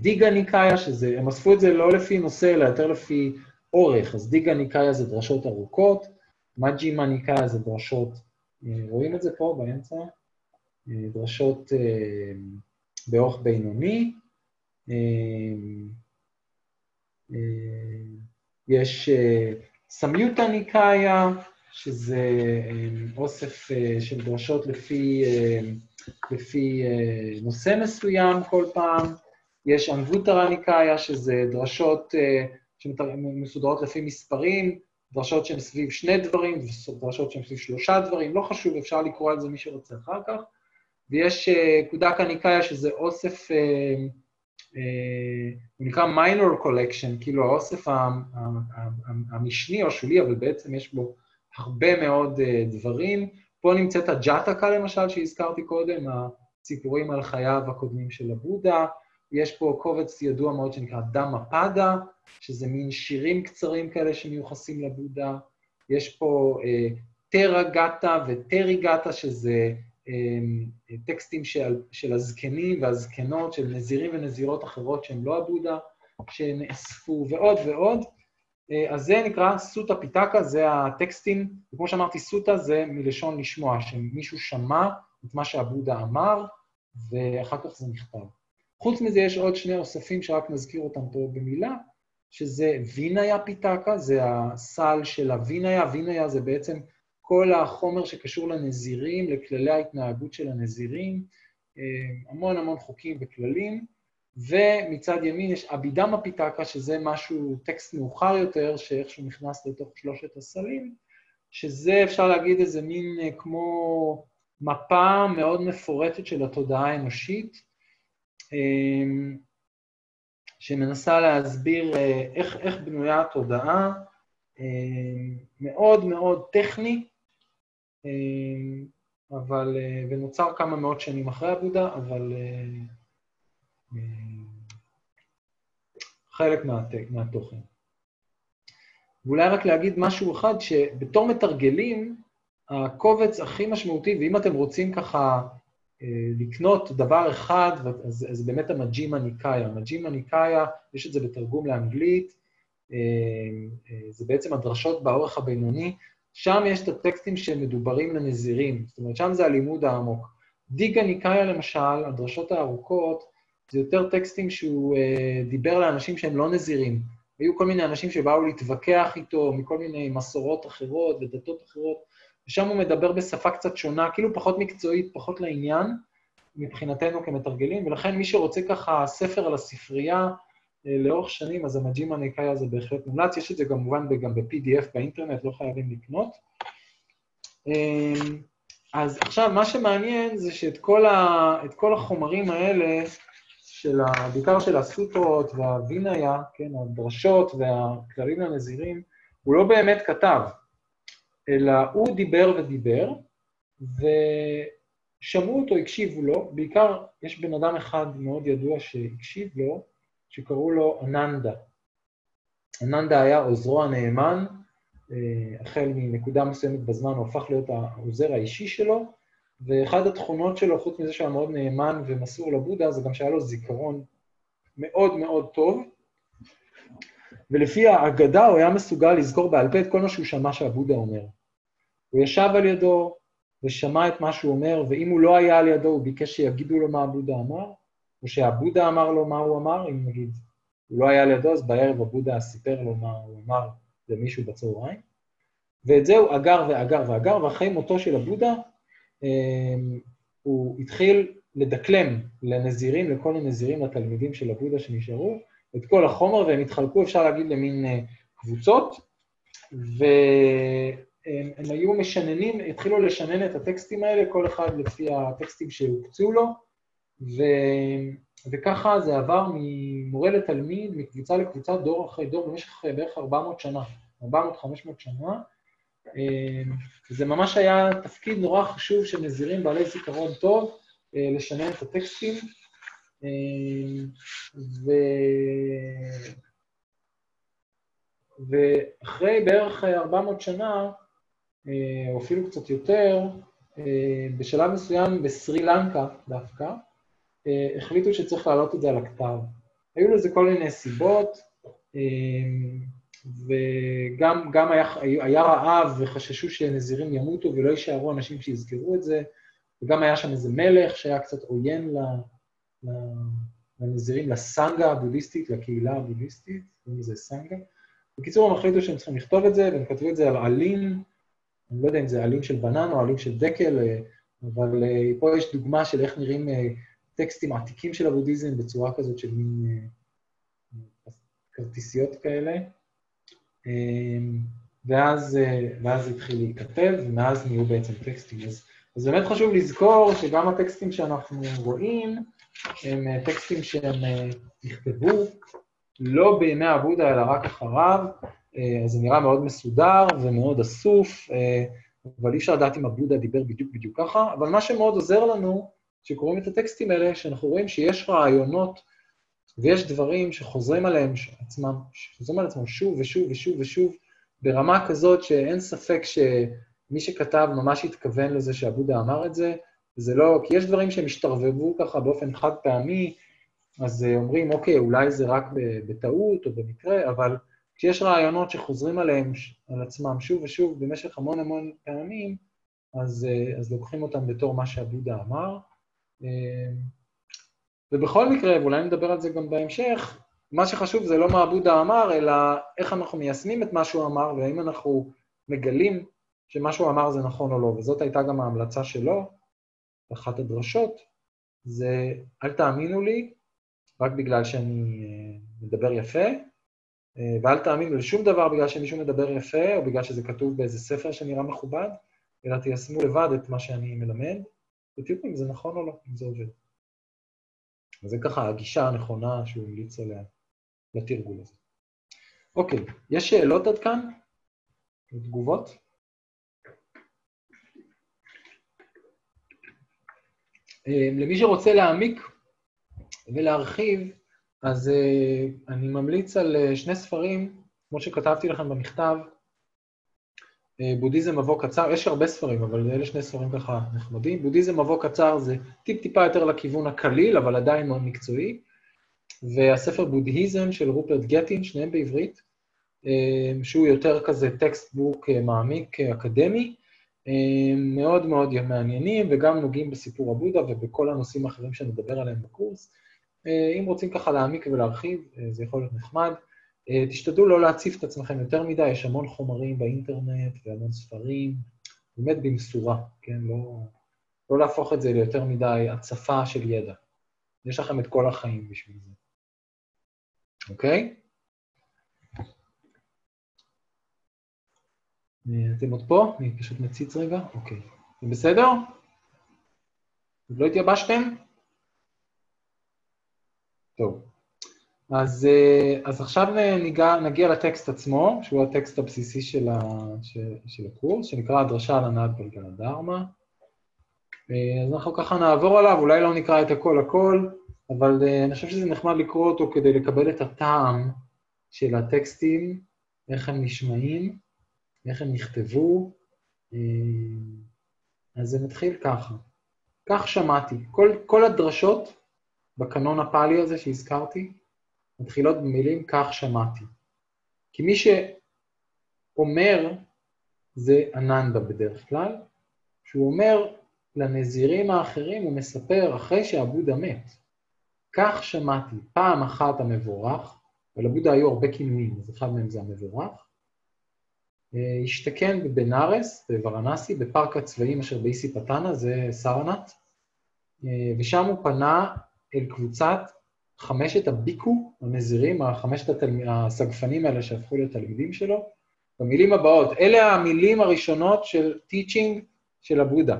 דיגה ניקאיה, שזה, הם אספו את זה לא לפי נושא, אלא יותר לפי אורך, אז דיגה ניקאיה זה דרשות ארוכות, מג'ימה ניקאיה זה דרשות, רואים את זה פה באמצע? דרשות באורך בינוני, יש אה, סמיוטה ניקאיה, שזה אוסף אה, של דרשות לפי, לפי אה, נושא מסוים כל פעם, יש אנבוטרה ניקאיה, שזה דרשות שמסודרות לפי מספרים, דרשות שהן סביב שני דברים, דרשות שהן סביב שלושה דברים, לא חשוב, אפשר לקרוא על זה מי שרוצה אחר כך. ויש קודקה ניקאיה, שזה אוסף אה, הוא נקרא minor collection, כאילו האוסף המשני או השולי, אבל בעצם יש בו הרבה מאוד אה, דברים. פה נמצאת הג'אטקה למשל, שהזכרתי קודם, הסיפורים על חייו הקודמים של הבודה. יש פה קובץ ידוע מאוד שנקרא דמה פדה, שזה מין שירים קצרים כאלה שמיוחסים לבודה. יש פה אה, טרה גאטה וטרי גאטה, שזה אמ, טקסטים של, של הזקנים והזקנות, של נזירים ונזירות אחרות שהם לא הבודה, שנאספו ועוד ועוד. אה, אז זה נקרא סוטה פיתקה, זה הטקסטים, וכמו שאמרתי, סוטה זה מלשון לשמוע, שמישהו שמע את מה שהבודה אמר, ואחר כך זה נכתב. חוץ מזה יש עוד שני אוספים שרק נזכיר אותם פה במילה, שזה ויניה פיתקה, זה הסל של הוויניה, ויניה זה בעצם כל החומר שקשור לנזירים, לכללי ההתנהגות של הנזירים, אה, המון המון חוקים וכללים, ומצד ימין יש אבידמה פיתקה, שזה משהו, טקסט מאוחר יותר, שאיכשהו נכנס לתוך שלושת הסלים, שזה אפשר להגיד איזה מין אה, כמו מפה מאוד מפורטת של התודעה האנושית, שמנסה להסביר איך, איך בנויה התודעה, מאוד מאוד טכני, אה, אבל, אה, ונוצר כמה מאות שנים אחרי הבודה, אבל אה, חלק מהת, מהתוכן. ואולי רק להגיד משהו אחד, שבתור מתרגלים, הקובץ הכי משמעותי, ואם אתם רוצים ככה לקנות דבר אחד, אז, אז באמת המג'ימה ניקאיה. המג'ימה ניקאיה, יש את זה בתרגום לאנגלית, זה בעצם הדרשות באורך הבינוני, שם יש את הטקסטים שמדוברים לנזירים, זאת אומרת, שם זה הלימוד העמוק. דיגה ניקאיה, למשל, הדרשות הארוכות, זה יותר טקסטים שהוא אה, דיבר לאנשים שהם לא נזירים. היו כל מיני אנשים שבאו להתווכח איתו מכל מיני מסורות אחרות ודתות אחרות, ושם הוא מדבר בשפה קצת שונה, כאילו פחות מקצועית, פחות לעניין, מבחינתנו כמתרגלים, ולכן מי שרוצה ככה ספר על הספרייה, אה, לאורך שנים, אז המג'ימה ניקאיה זה בהחלט מומלץ, יש את זה כמובן גם ב-PDF באינטרנט, לא חייבים לקנות. אמ, אז עכשיו, מה שמעניין זה שאת כל, ה, כל החומרים האלה, של ה, בעיקר של הסוטרות והוויניה, כן, הדרשות והכללים הנזירים, הוא לא באמת כתב, אלא הוא דיבר ודיבר, ושמעו אותו, הקשיבו לו, בעיקר יש בן אדם אחד מאוד ידוע שהקשיב לו, שקראו לו אננדה. אננדה היה עוזרו הנאמן, אה, החל מנקודה מסוימת בזמן הוא הפך להיות העוזר האישי שלו, ואחת התכונות שלו, חוץ מזה שהוא היה מאוד נאמן ומסור לבודה, זה גם שהיה לו זיכרון מאוד מאוד טוב, ולפי האגדה הוא היה מסוגל לזכור בעל פה את כל מה שהוא שמע שהבודה אומר. הוא ישב על ידו ושמע את מה שהוא אומר, ואם הוא לא היה על ידו, הוא ביקש שיגידו לו מה הבודה אמר, או שהבודה אמר לו מה הוא אמר, אם נגיד הוא לא היה על ידו, אז בערב הבודה סיפר לו מה הוא אמר למישהו בצהריים. ואת זה הוא אגר ואגר ואגר, ואחרי מותו של הבודה, אמ, הוא התחיל לדקלם לנזירים, לכל הנזירים, לתלמידים של הבודה שנשארו, את כל החומר, והם התחלקו, אפשר להגיד, למין אה, קבוצות, והם היו משננים, התחילו לשנן את הטקסטים האלה, כל אחד לפי הטקסטים שהוקצו לו, ו... וככה זה עבר ממורה לתלמיד, מקבוצה לקבוצה, דור אחרי דור, במשך בערך 400 שנה, 400-500 שנה. אה, זה ממש היה תפקיד נורא חשוב של נזירים בעלי זיכרון טוב, אה, לשנן את הטקסטים. ו... ואחרי בערך 400 שנה, או אפילו קצת יותר, בשלב מסוים בסרי לנקה דווקא, החליטו שצריך להעלות את זה על הכתב. היו לזה כל מיני סיבות, וגם גם היה, היה רעב וחששו שנזירים ימותו ולא יישארו אנשים שיזכרו את זה, וגם היה שם איזה מלך שהיה קצת עוין לנזירים, לסנגה הבודהיסטית, לקהילה הבודהיסטית, קוראים לזה סנגה. בקיצור, הם החליטו שהם צריכים לכתוב את זה, והם כתבו את זה על עלים, אני לא יודע אם זה עלים של בנן או עלים של דקל, אה, אבל אה, פה יש דוגמה של איך נראים אה, טקסטים עתיקים של הבודהיזם בצורה כזאת של מין כרטיסיות כאלה. ואז, ואז התחיל להיכתב, ומאז נהיו בעצם טקסטים. אז, אז באמת חשוב לזכור שגם הטקסטים שאנחנו רואים, הם אה, טקסטים שהם אה, נכתבו לא בימי עבודה, אלא רק אחריו, אה, אז זה נראה מאוד מסודר ומאוד אסוף, אבל אי אפשר לדעת אם עבודה דיבר בדיוק בדיוק ככה, אבל מה שמאוד עוזר לנו, כשקוראים את הטקסטים האלה, שאנחנו רואים שיש רעיונות ויש דברים שחוזרים עליהם עצמם, שחוזרים על עצמם שוב ושוב ושוב ושוב, ברמה כזאת שאין ספק שמי שכתב ממש התכוון לזה שעבודה אמר את זה, זה לא, כי יש דברים שהם השתרבבו ככה באופן חד פעמי, אז אה, אומרים, אוקיי, אולי זה רק בטעות או במקרה, אבל כשיש רעיונות שחוזרים עליהם, על עצמם שוב ושוב במשך המון המון פעמים, אז, אה, אז לוקחים אותם בתור מה שעבודה אמר. אה, ובכל מקרה, ואולי נדבר על זה גם בהמשך, מה שחשוב זה לא מה עבודה אמר, אלא איך אנחנו מיישמים את מה שהוא אמר, והאם אנחנו מגלים שמה שהוא אמר זה נכון או לא, וזאת הייתה גם ההמלצה שלו, אחת הדרשות, זה אל תאמינו לי רק בגלל שאני אה, מדבר יפה, אה, ואל תאמינו לשום דבר בגלל שמישהו מדבר יפה, או בגלל שזה כתוב באיזה ספר שנראה מכובד, אלא תיישמו לבד את מה שאני מלמד, ותראו אם זה נכון או לא, אם זה עובד. וזה ככה הגישה הנכונה שהוא המליץ עליה לתרגול הזה. אוקיי, יש שאלות עד כאן? תגובות? אה, למי שרוצה להעמיק ולהרחיב, אז אה, אני ממליץ על אה, שני ספרים, כמו שכתבתי לכם במכתב, בודהיזם מבוא קצר, יש הרבה ספרים, אבל אלה שני ספרים ככה נחמדים. בודהיזם מבוא קצר זה טיפ-טיפה יותר לכיוון הקליל, אבל עדיין מאוד מקצועי. והספר בודהיזם של רופרט גטין, שניהם בעברית, שהוא יותר כזה textbook מעמיק אקדמי, מאוד מאוד מעניינים, וגם נוגעים בסיפור הבודה ובכל הנושאים האחרים שנדבר עליהם בקורס. אה, אם רוצים ככה להעמיק ולהרחיב, אה, זה יכול להיות נחמד. אה, תשתדלו לא להציף את עצמכם יותר מדי, יש המון חומרים באינטרנט והמון ספרים, באמת במשורה, כן? לא, לא להפוך את זה ליותר מדי הצפה של ידע. יש לכם את כל החיים בשביל זה, אוקיי? אתם עוד פה? אני פשוט מציץ רגע. אוקיי. זה בסדר? עוד לא התייבשתם? טוב. אז, אה, אז עכשיו ניגע, נגיע לטקסט עצמו, שהוא הטקסט הבסיסי של, ה, של, של הקורס, שנקרא הדרשה על הנהג גלגל הדרמה. אז אנחנו ככה נעבור עליו, אולי לא נקרא את הכל הכל, אבל אני חושב שזה נחמד לקרוא אותו כדי לקבל את הטעם של הטקסטים, איך הם נשמעים, איך הם נכתבו. אז זה מתחיל ככה. כך שמעתי. כל, כל הדרשות בקנון הפאלי הזה שהזכרתי, מתחילות במילים כך שמעתי. כי מי שאומר זה אננדה בדרך כלל, שהוא אומר לנזירים האחרים, הוא מספר אחרי שעבודה מת, כך שמעתי, פעם אחת המבורך, ולבודה היו הרבה כינויים, אז אחד מהם זה המבורך, אה, השתכן בבנארס, בוורנסי, בפארק הצבאים אשר באיסי פתנה, זה סרנת, אה, ושם הוא פנה אל קבוצת חמשת הביקו, הנזירים, החמשת התלמ... הסגפנים האלה שהפכו לתלמידים שלו, במילים הבאות. אלה המילים הראשונות של טיצ'ינג של הבודה.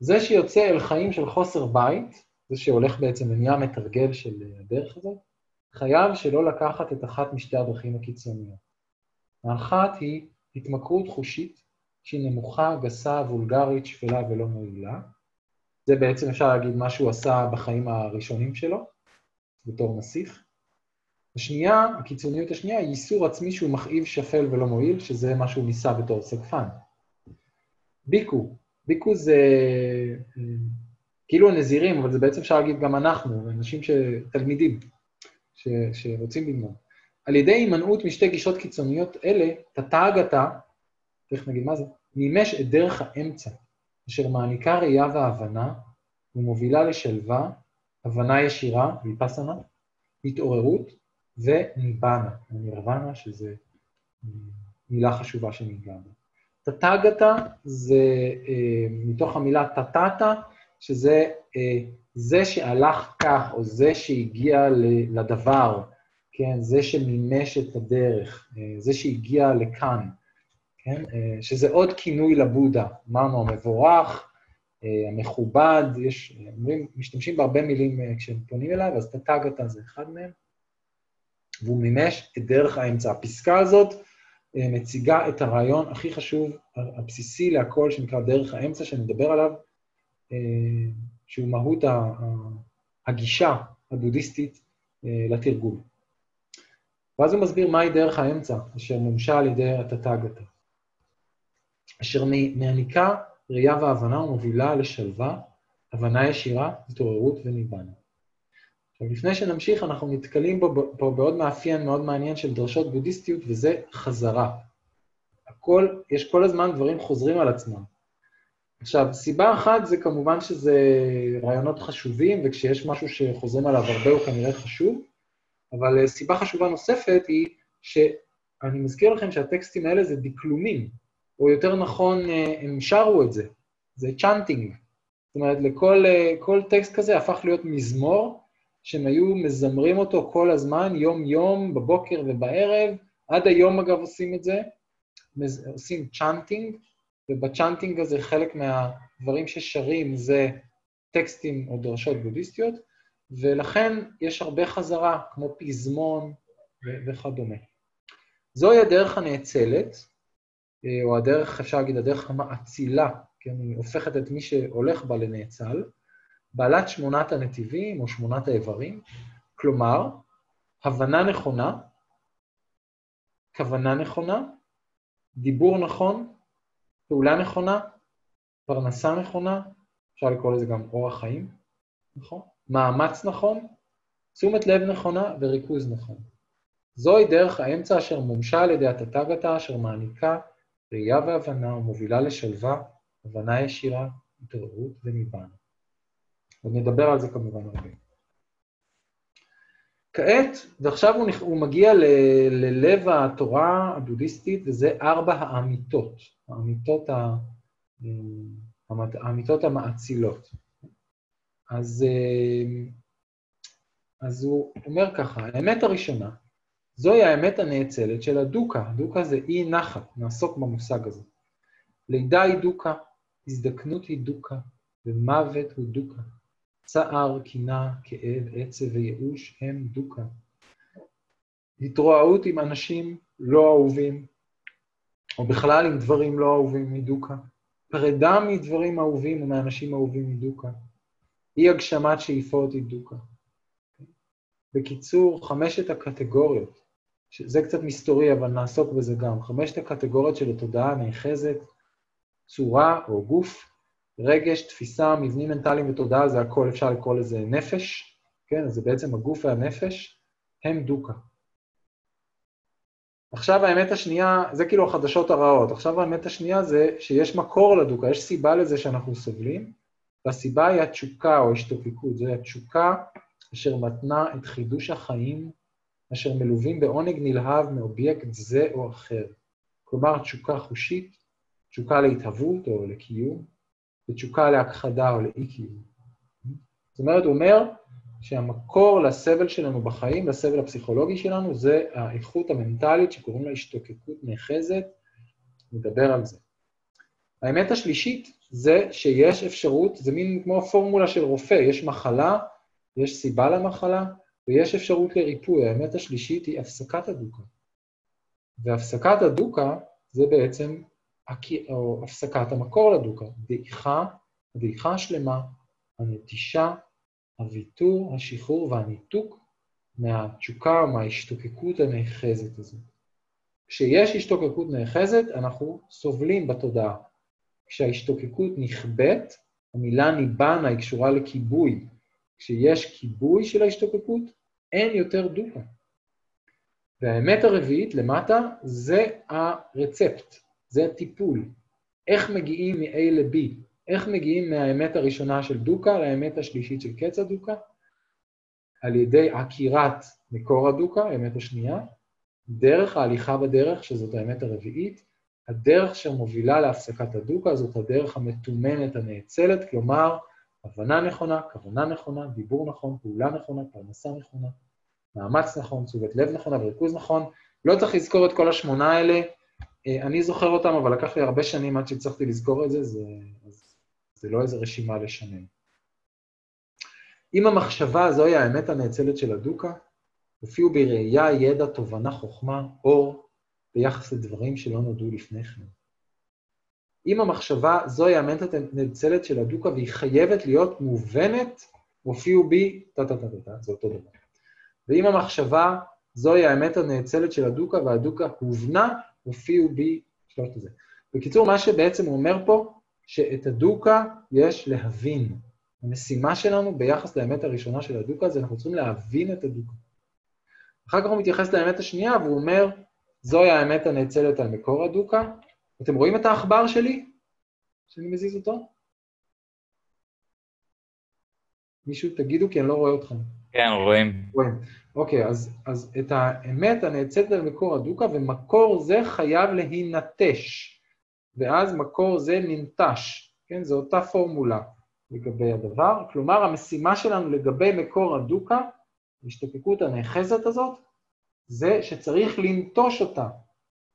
זה שיוצא אל חיים של חוסר בית, זה שהולך בעצם ונהיה מתרגל של הדרך הזאת, חייב שלא לקחת את אחת משתי הדרכים הקיצוניות. האחת היא התמכרות חושית, שהיא נמוכה, גסה, וולגרית, שפלה ולא מועילה, זה בעצם אפשר להגיד מה שהוא עשה בחיים הראשונים שלו, בתור נסיך. השנייה, הקיצוניות השנייה, היא איסור עצמי שהוא מכאיב, שפל ולא מועיל, שזה מה שהוא ניסה בתור סגפן. ביקו, ביקו זה אה, כאילו הנזירים, אבל זה בעצם אפשר להגיד גם אנחנו, אנשים ש... תלמידים ש... שרוצים ללמוד. על ידי הימנעות משתי גישות קיצוניות אלה, תתאגתה, תכף נגיד מה זה, מימש את דרך האמצע, אשר מעניקה ראייה והבנה ומובילה לשלווה, הבנה ישירה, ויפסנה, התעוררות וניבנה, נירוונה, שזה מילה חשובה שניגע בה. תתגתה זה אה, מתוך המילה תתתה, שזה אה, זה שהלך כך, או זה שהגיע לדבר, כן? זה שמימש את הדרך, אה, זה שהגיע לכאן. כן? אה, שזה עוד כינוי לבודה. אמרנו, המבורך, אה, המכובד, יש, אומרים, משתמשים בהרבה מילים כשהם פונים אליו, אז תתגתה זה אחד מהם, והוא מימש את דרך האמצע. הפסקה הזאת מציגה את הרעיון הכי חשוב, הבסיסי להכל, שנקרא דרך האמצע, שנדבר עליו, שהוא מהות הגישה הבודהיסטית לתרגול. ואז הוא מסביר מהי דרך האמצע, אשר מומשה על ידי התתגתה. אשר מעניקה ראייה והבנה ומובילה לשלווה, הבנה ישירה, התעוררות וניבנה. עכשיו, לפני שנמשיך, אנחנו נתקלים פה, פה בעוד מאפיין מאוד מעניין של דרשות בודהיסטיות, וזה חזרה. הכל, יש כל הזמן דברים חוזרים על עצמם. עכשיו, סיבה אחת זה כמובן שזה רעיונות חשובים, וכשיש משהו שחוזרים עליו הרבה הוא כנראה חשוב, אבל אה, סיבה חשובה נוספת היא שאני מזכיר לכם שהטקסטים האלה זה דקלומים. או יותר נכון, אה, הם שרו את זה. זה צ'אנטינג. זאת אומרת, לכל טקסט כזה הפך להיות מזמור, שהם היו מזמרים אותו כל הזמן, יום-יום, בבוקר ובערב. עד היום, אגב, עושים את זה. עושים chanting, וב chanting הזה חלק מהדברים ששרים זה טקסטים או דרשות בודהיסטיות, ולכן יש הרבה חזרה, כמו פזמון וכדומה. זוהי הדרך הנאצלת, אה, או הדרך, אפשר להגיד, הדרך המאצילה, כן, היא הופכת את מי שהולך בה לנאצל, בעלת שמונת הנתיבים או שמונת האיברים, כלומר, הבנה נכונה, כוונה נכונה, דיבור נכון, פעולה נכונה, פרנסה נכונה, אפשר לקרוא לזה גם אורח חיים, נכון? מאמץ נכון, תשומת לב נכונה וריכוז נכון. זוהי דרך האמצע אשר מומשה על ידי התתגתה, אשר מעניקה ראייה והבנה ומובילה לשלווה, הבנה ישירה, התעוררות וניבנה. עוד נדבר על זה כמובן הרבה. כעת, ועכשיו הוא, הוא מגיע ל, ללב התורה הבודהיסטית, וזה ארבע האמיתות, האמיתות, ה, האמיתות המאצילות. אז, אז הוא אומר ככה, האמת הראשונה, זוהי האמת הנאצלת של הדוקה. דוקה זה אי נחת, נעסוק במושג הזה. לידה היא דוקה, הזדקנות היא דוקה, ומוות הוא דוקה. צער, קינה, כאב, עצב וייאוש הם דוקה. התרועעות עם אנשים לא אהובים, או בכלל עם דברים לא אהובים מדוקה. פרידה מדברים אהובים ומאנשים אהובים היא דוקה. אי הגשמת שאיפות היא דוקה. בקיצור, חמשת הקטגוריות, זה קצת מסתורי, אבל נעסוק בזה גם. חמשת הקטגוריות של התודעה הנאחזת, צורה או גוף, רגש, תפיסה, מבנים מנטליים ותודעה, זה הכל, אפשר לקרוא לזה נפש, כן? אז זה בעצם הגוף והנפש, הם דוקה. עכשיו האמת השנייה, זה כאילו החדשות הרעות. עכשיו האמת השנייה זה שיש מקור לדוקה, יש סיבה לזה שאנחנו סובלים, והסיבה היא התשוקה או השתוקקות. זו התשוקה אשר מתנה את חידוש החיים, אשר מלווים בעונג נלהב מאובייקט זה או אחר. כלומר, תשוקה חושית, תשוקה להתהוות או לקיום, ותשוקה להכחדה או לאי-קיום. זאת אומרת, הוא אומר שהמקור לסבל שלנו בחיים, לסבל הפסיכולוגי שלנו, זה האיכות המנטלית שקוראים לה השתוקקות נאחזת, נדבר על זה. האמת השלישית זה שיש אפשרות, זה מין כמו פורמולה של רופא, יש מחלה, יש סיבה למחלה, ויש אפשרות לריפוי. האמת השלישית היא הפסקת הדוקה. והפסקת הדוקה זה בעצם או הפסקת המקור לדוקה, דעיכה, הדעיכה השלמה, הנטישה, הוויתור, השחרור והניתוק מהתשוקה מההשתוקקות הנאחזת הזאת. כשיש השתוקקות נאחזת, אנחנו סובלים בתודעה. כשההשתוקקות נכבדת, המילה ניבנה היא קשורה לכיבוי. כשיש כיבוי של ההשתוקקות, אין יותר דוקה. והאמת הרביעית למטה זה הרצפט, זה הטיפול. איך מגיעים מ-A ל-B? איך מגיעים מהאמת הראשונה של דוקה לאמת השלישית של קץ הדוקה? על ידי עקירת מקור הדוקה, האמת השנייה, דרך ההליכה בדרך, שזאת האמת הרביעית, הדרך שמובילה להפסקת הדוקה זאת הדרך המתומנת הנאצלת, כלומר, הבנה נכונה, כוונה נכונה, דיבור נכון, פעולה נכונה, פרנסה נכונה, מאמץ נכון, תשומת לב נכונה וריכוז נכון. לא צריך לזכור את כל השמונה האלה, אה, אני זוכר אותם, אבל לקח לי הרבה שנים עד שהצלחתי לזכור את זה, זה, זה לא איזו רשימה לשנן. אם המחשבה זוהי האמת הנאצלת של הדוקה, הופיעו בראייה, ידע, תובנה, חוכמה, אור, ביחס לדברים שלא נודעו לפני כן. אם המחשבה זוהי האמת הנאצלת של הדוקה והיא חייבת להיות מובנת, הופיעו בי, טה-טה-טה-טה, זה אותו דבר. ואם המחשבה זוהי האמת הנאצלת של הדוקה והדוקה הובנה, הופיעו בי שלושת הזה. בקיצור, מה שבעצם הוא אומר פה, שאת הדוקה יש להבין. המשימה שלנו ביחס לאמת הראשונה של הדוקה זה אנחנו צריכים להבין את הדוקה. אחר כך הוא מתייחס לאמת השנייה והוא אומר, זוהי האמת הנאצלת על מקור הדוקה. אתם רואים את העכבר שלי? שאני מזיז אותו? מישהו, תגידו, כי אני לא רואה אתכם. כן, רואים. רואים. אוקיי, אז, אז את האמת הנאצלת על מקור הדוקה, ומקור זה חייב להינטש. ואז מקור זה ננטש, כן? זו אותה פורמולה לגבי הדבר. כלומר, המשימה שלנו לגבי מקור הדוקה, ההשתקקות הנאחזת הזאת, זה שצריך לנטוש אותה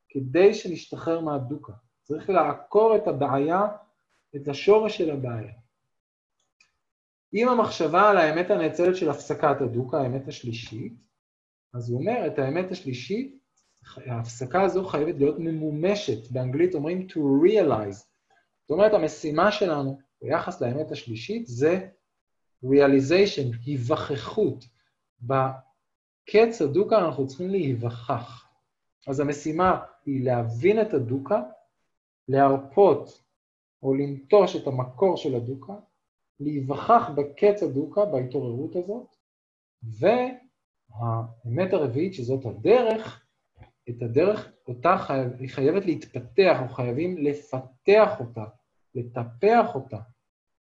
כדי שנשתחרר מהדוקה. צריך לעקור את הבעיה, את השורש של הבעיה. אם המחשבה על האמת הנאצלת של הפסקת הדוקה, האמת השלישית, אז הוא אומר, את האמת השלישית, ההפסקה הזו חייבת להיות ממומשת. באנגלית אומרים to realize. זאת אומרת, המשימה שלנו ביחס לאמת השלישית זה realization, היווכחות. בקץ הדוקה אנחנו צריכים להיווכח. אז המשימה היא להבין את הדוקה, להרפות או לנטוש את המקור של הדוקה, להיווכח בקץ הדוקה, בהתעוררות הזאת, והאמת הרביעית, שזאת הדרך, את הדרך, אותה חייב, היא חייבת להתפתח, אנחנו חייבים לפתח אותה, לטפח אותה.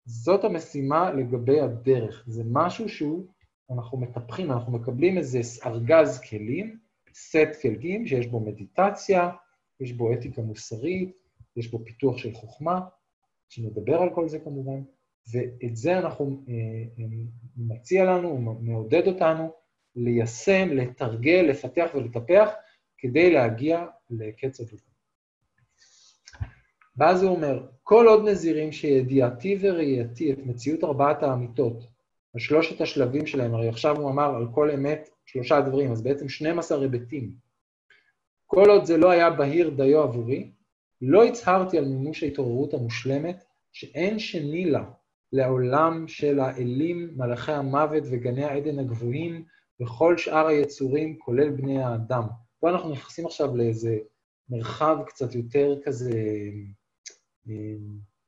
זאת המשימה לגבי הדרך. זה משהו שהוא, אנחנו מטפחים, אנחנו מקבלים איזה ארגז כלים, סט כלים שיש בו מדיטציה, יש בו אתיקה מוסרית, יש בו פיתוח של חוכמה, שנדבר על כל זה כמובן, ואת זה אנחנו, אה, אה, מציע לנו, מעודד אותנו ליישם, לתרגל, לפתח ולטפח, כדי להגיע לקץ הדוקה. ואז הוא אומר, כל עוד נזירים שידיעתי וראייתי את מציאות ארבעת האמיתות, על שלושת השלבים שלהם, הרי עכשיו הוא אמר על כל אמת שלושה דברים, אז בעצם 12 היבטים. כל עוד זה לא היה בהיר דיו עבורי, לא הצהרתי על מימוש ההתעוררות המושלמת, שאין שני לה, לעולם של האלים, מלאכי המוות וגני העדן הגבוהים, וכל שאר היצורים, כולל בני האדם. פה אנחנו נכנסים עכשיו לאיזה מרחב קצת יותר כזה אה,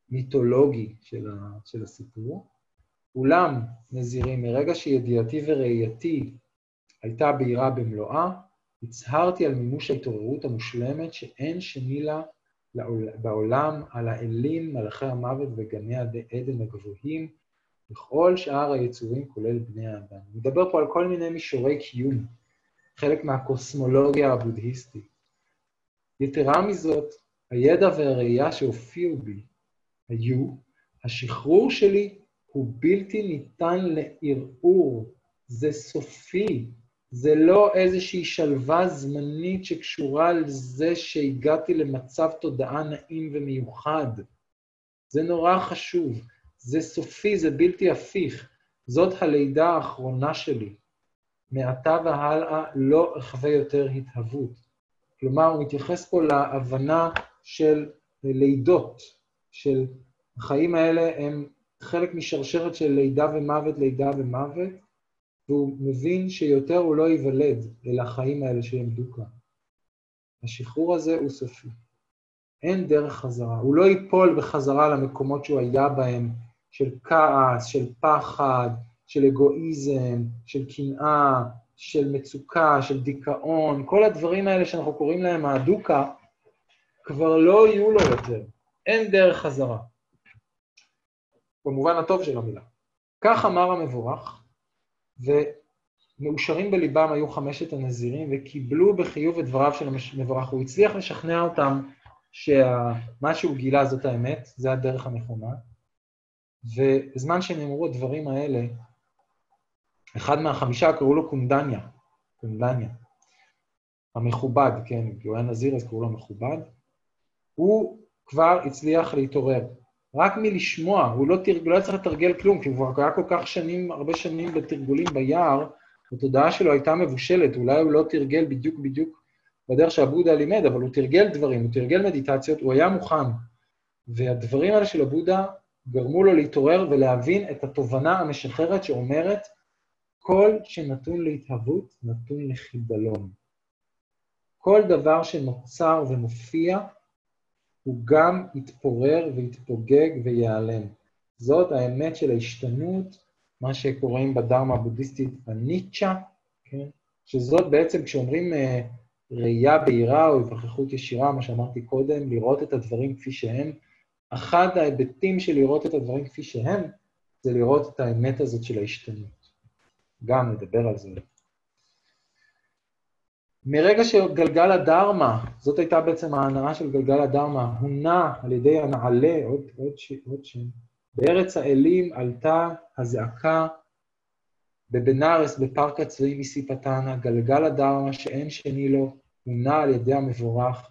מיתולוגי של, ה, של הסיפור. אולם, נזירים, מרגע שידיעתי וראייתי הייתה בהירה במלואה, הצהרתי על מימוש ההתעוררות המושלמת שאין שני לה בעולם, על האלים, מלאכי המוות וגני עדן הגבוהים, וכל שאר היצורים, כולל בני האדם. אני מדבר פה על כל מיני מישורי קיום, חלק מהקוסמולוגיה הבודהיסטית. יתרה מזאת, הידע והראייה שהופיעו בי היו, השחרור שלי הוא בלתי ניתן לערעור, זה סופי, זה לא איזושהי שלווה זמנית שקשורה לזה שהגעתי למצב תודעה נעים ומיוחד. זה נורא חשוב, זה סופי, זה בלתי הפיך. זאת הלידה האחרונה שלי. מעתה והלאה לא אחווה יותר התהוות. כלומר, הוא מתייחס פה להבנה של לידות, של החיים האלה הם חלק משרשרת של לידה ומוות, לידה ומוות, והוא מבין שיותר הוא לא ייוולד אל החיים האלה שיעמדו כאן. השחרור הזה הוא סופי. אין דרך חזרה. הוא לא ייפול בחזרה למקומות שהוא היה בהם, של כעס, של פחד, של אגואיזם, של קנאה, של מצוקה, של דיכאון, כל הדברים האלה שאנחנו קוראים להם האדוקה, כבר לא יהיו לו יותר. אין דרך חזרה. במובן הטוב של המילה. כך אמר המבורך, ומאושרים בליבם היו חמשת הנזירים, וקיבלו בחיוב את דבריו של המבורך. הוא הצליח לשכנע אותם שמה שהוא גילה זאת האמת, זה הדרך הנכונה. ובזמן שנאמרו הדברים האלה, אחד מהחמישה קראו לו קונדניה, קונדניה, המכובד, כן, כי הוא היה נזיר אז קראו לו מכובד, הוא כבר הצליח להתעורר. רק מלשמוע, הוא לא, תרג... לא היה צריך לתרגל כלום, כי הוא היה כל כך שנים, הרבה שנים בתרגולים ביער, התודעה שלו הייתה מבושלת, אולי הוא לא תרגל בדיוק בדיוק בדרך שהבודה לימד, אבל הוא תרגל דברים, הוא תרגל מדיטציות, הוא היה מוכן. והדברים האלה של הבודה גרמו לו להתעורר ולהבין את התובנה המשחררת שאומרת, כל שנתון להתהוות נתון לחידלון. כל דבר שנוצר ומופיע, הוא גם יתפורר ויתפוגג וייעלם. זאת האמת של ההשתנות, מה שקוראים בדרמה הבודהיסטית הניטשה, כן? שזאת בעצם, כשאומרים uh, ראייה בהירה או התרחכות ישירה, מה שאמרתי קודם, לראות את הדברים כפי שהם, אחד ההיבטים של לראות את הדברים כפי שהם, זה לראות את האמת הזאת של ההשתנות. גם נדבר על זה. מרגע שגלגל הדרמה, זאת הייתה בעצם ההנאה של גלגל הדרמה, הונה על ידי הנעלה, עוד, עוד, ש, עוד שם, בארץ האלים עלתה הזעקה בבנארס, בפארק הצבאי מסיפתנה, גלגל הדרמה שאין שני לו, הונה על ידי המבורך,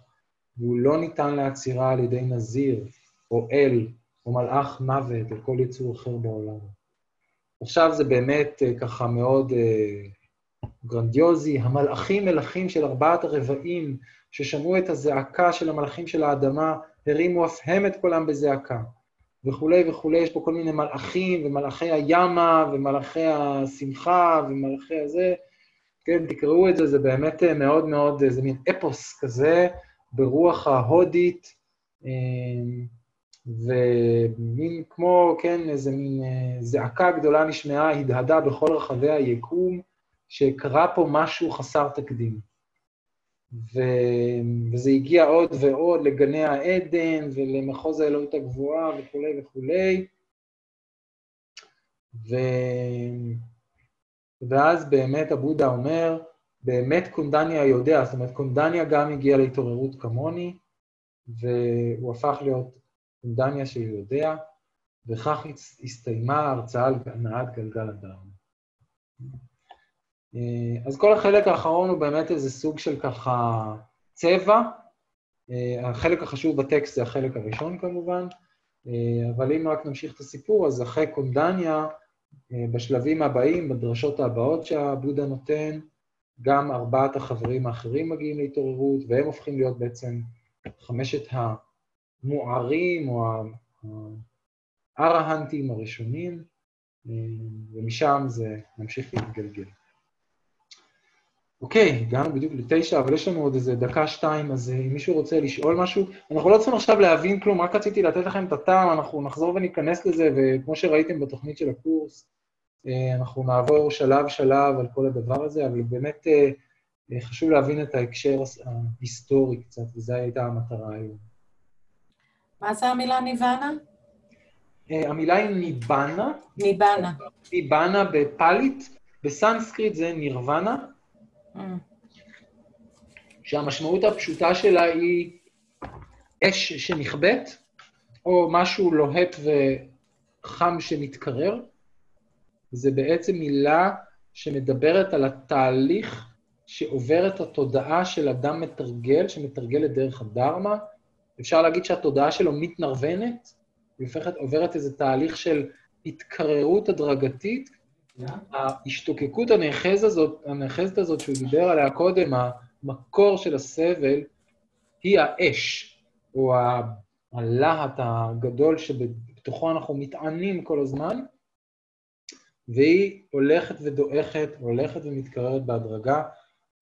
והוא לא ניתן לעצירה על ידי נזיר, או אל, או מלאך מוות, או כל יצור אחר בעולם. עכשיו זה באמת אה, ככה מאוד... אה, גרנדיוזי, המלאכים מלכים של ארבעת הרבעים, ששמעו את הזעקה של המלאכים של האדמה, הרימו אף הם את קולם בזעקה, וכולי וכולי, יש פה כל מיני מלאכים, ומלאכי הימה, ומלאכי השמחה, ומלאכי הזה. כן, תקראו את זה, זה באמת מאוד מאוד, זה מין אפוס כזה, ברוח ההודית, אמ, ומין כמו, כן, איזה מין אה, זעקה גדולה נשמעה, הדהדה בכל רחבי היקום, שקרה פה משהו חסר תקדים. ו... וזה הגיע עוד ועוד לגני העדן ולמחוז האלוהות הגבוהה וכולי וכולי. ו... ואז באמת הבודה אומר, באמת קונדניה יודע, זאת אומרת, קונדניה גם הגיע להתעוררות כמוני, והוא הפך להיות קונדניה שיודע, וכך הסתיימה ההרצאה על הנעת גלגל הדם. אה, אז כל החלק האחרון הוא באמת איזה סוג של ככה צבע. אה, החלק החשוב בטקסט זה החלק הראשון כמובן, אה, אבל אם רק נמשיך את הסיפור, אז אחרי קונדניה, בשלבים הבאים, בדרשות הבאות שהבודה נותן, גם ארבעת החברים האחרים מגיעים להתעוררות, והם הופכים להיות בעצם חמשת המוארים או הארהנטים הראשונים, ומשם זה ממשיך להתגלגל. אוקיי, הגענו בדיוק לתשע, אבל יש לנו עוד איזה דקה-שתיים, אז אם מישהו רוצה לשאול משהו, אנחנו לא צריכים עכשיו להבין כלום, רק רציתי לתת לכם את הטעם, אנחנו נחזור וניכנס לזה, וכמו שראיתם בתוכנית של הקורס, אנחנו נעבור שלב-שלב על כל הדבר הזה, אבל באמת חשוב להבין את ההקשר ההיסטורי קצת, וזו הייתה המטרה היום. מה זה המילה ניוונה? המילה היא ניבנה. ניבנה. ניבנה בפאלית, בסנסקריט זה נירוונה, שהמשמעות הפשוטה שלה היא אש שנכבית, או משהו לוהט וחם שמתקרר. זה בעצם מילה שמדברת על התהליך שעובר את התודעה של אדם מתרגל, שמתרגל את דרך הדרמה. אפשר להגיד שהתודעה שלו מתנרבנת, היא הופכת, עוברת איזה תהליך של התקררות הדרגתית. ההשתוקקות הנאחזת הזאת, הנאחזת הזאת שהוא דיבר עליה קודם, המקור של הסבל, היא האש, או הלהט הגדול שבתוכו אנחנו מתענים כל הזמן, והיא הולכת ודועכת, הולכת ומתקררת בהדרגה,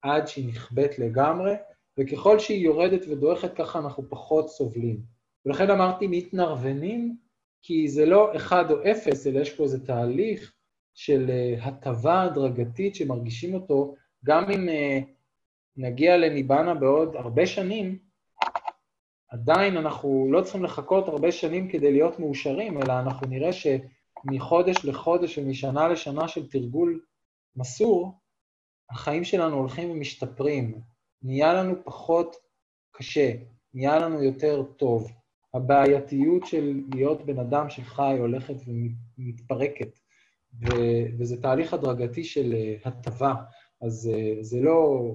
עד שהיא נכבאת לגמרי, וככל שהיא יורדת ודועכת, ככה אנחנו פחות סובלים. ולכן אמרתי מתנרבנים, כי זה לא אחד או אפס, אלא יש פה איזה תהליך של הטבה הדרגתית שמרגישים אותו, גם אם נגיע לניבנה בעוד הרבה שנים, עדיין אנחנו לא צריכים לחכות הרבה שנים כדי להיות מאושרים, אלא אנחנו נראה שמחודש לחודש ומשנה לשנה של תרגול מסור, החיים שלנו הולכים ומשתפרים, נהיה לנו פחות קשה, נהיה לנו יותר טוב. הבעייתיות של להיות בן אדם שחי הולכת ומתפרקת, וזה תהליך הדרגתי של הטבה, אז זה לא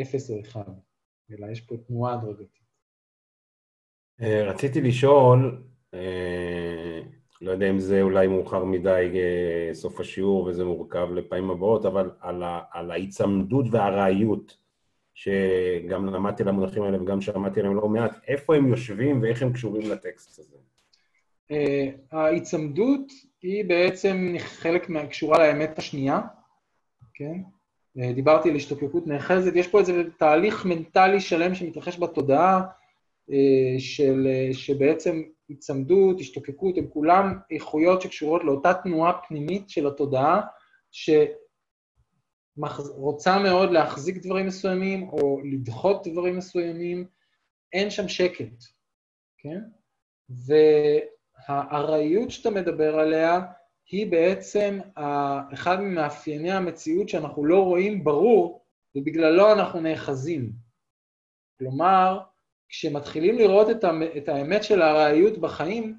אפס או אחד, אלא יש פה תנועה הדרגתית. רציתי לשאול, לא יודע אם זה אולי מאוחר מדי סוף השיעור וזה מורכב לפעמים הבאות, אבל על, ה- על ההיצמדות והארעיות, שגם למדתי על המונחים האלה וגם שמעתי עליהם לא מעט, איפה הם יושבים ואיך הם קשורים לטקסט הזה? ההיצמדות היא בעצם חלק מהקשורה לאמת השנייה, כן? דיברתי על השתוקקות נאחזת, יש פה איזה תהליך מנטלי שלם שמתרחש בתודעה, של, שבעצם היצמדות, השתוקקות, הם כולם איכויות שקשורות לאותה תנועה פנימית של התודעה, שרוצה מאוד להחזיק דברים מסוימים או לדחות דברים מסוימים, אין שם שקט, כן? והארעיות שאתה מדבר עליה, היא בעצם אחד ממאפייני המציאות שאנחנו לא רואים ברור, ובגללו אנחנו נאחזים. כלומר, כשמתחילים לראות את האמת של הארעיות בחיים,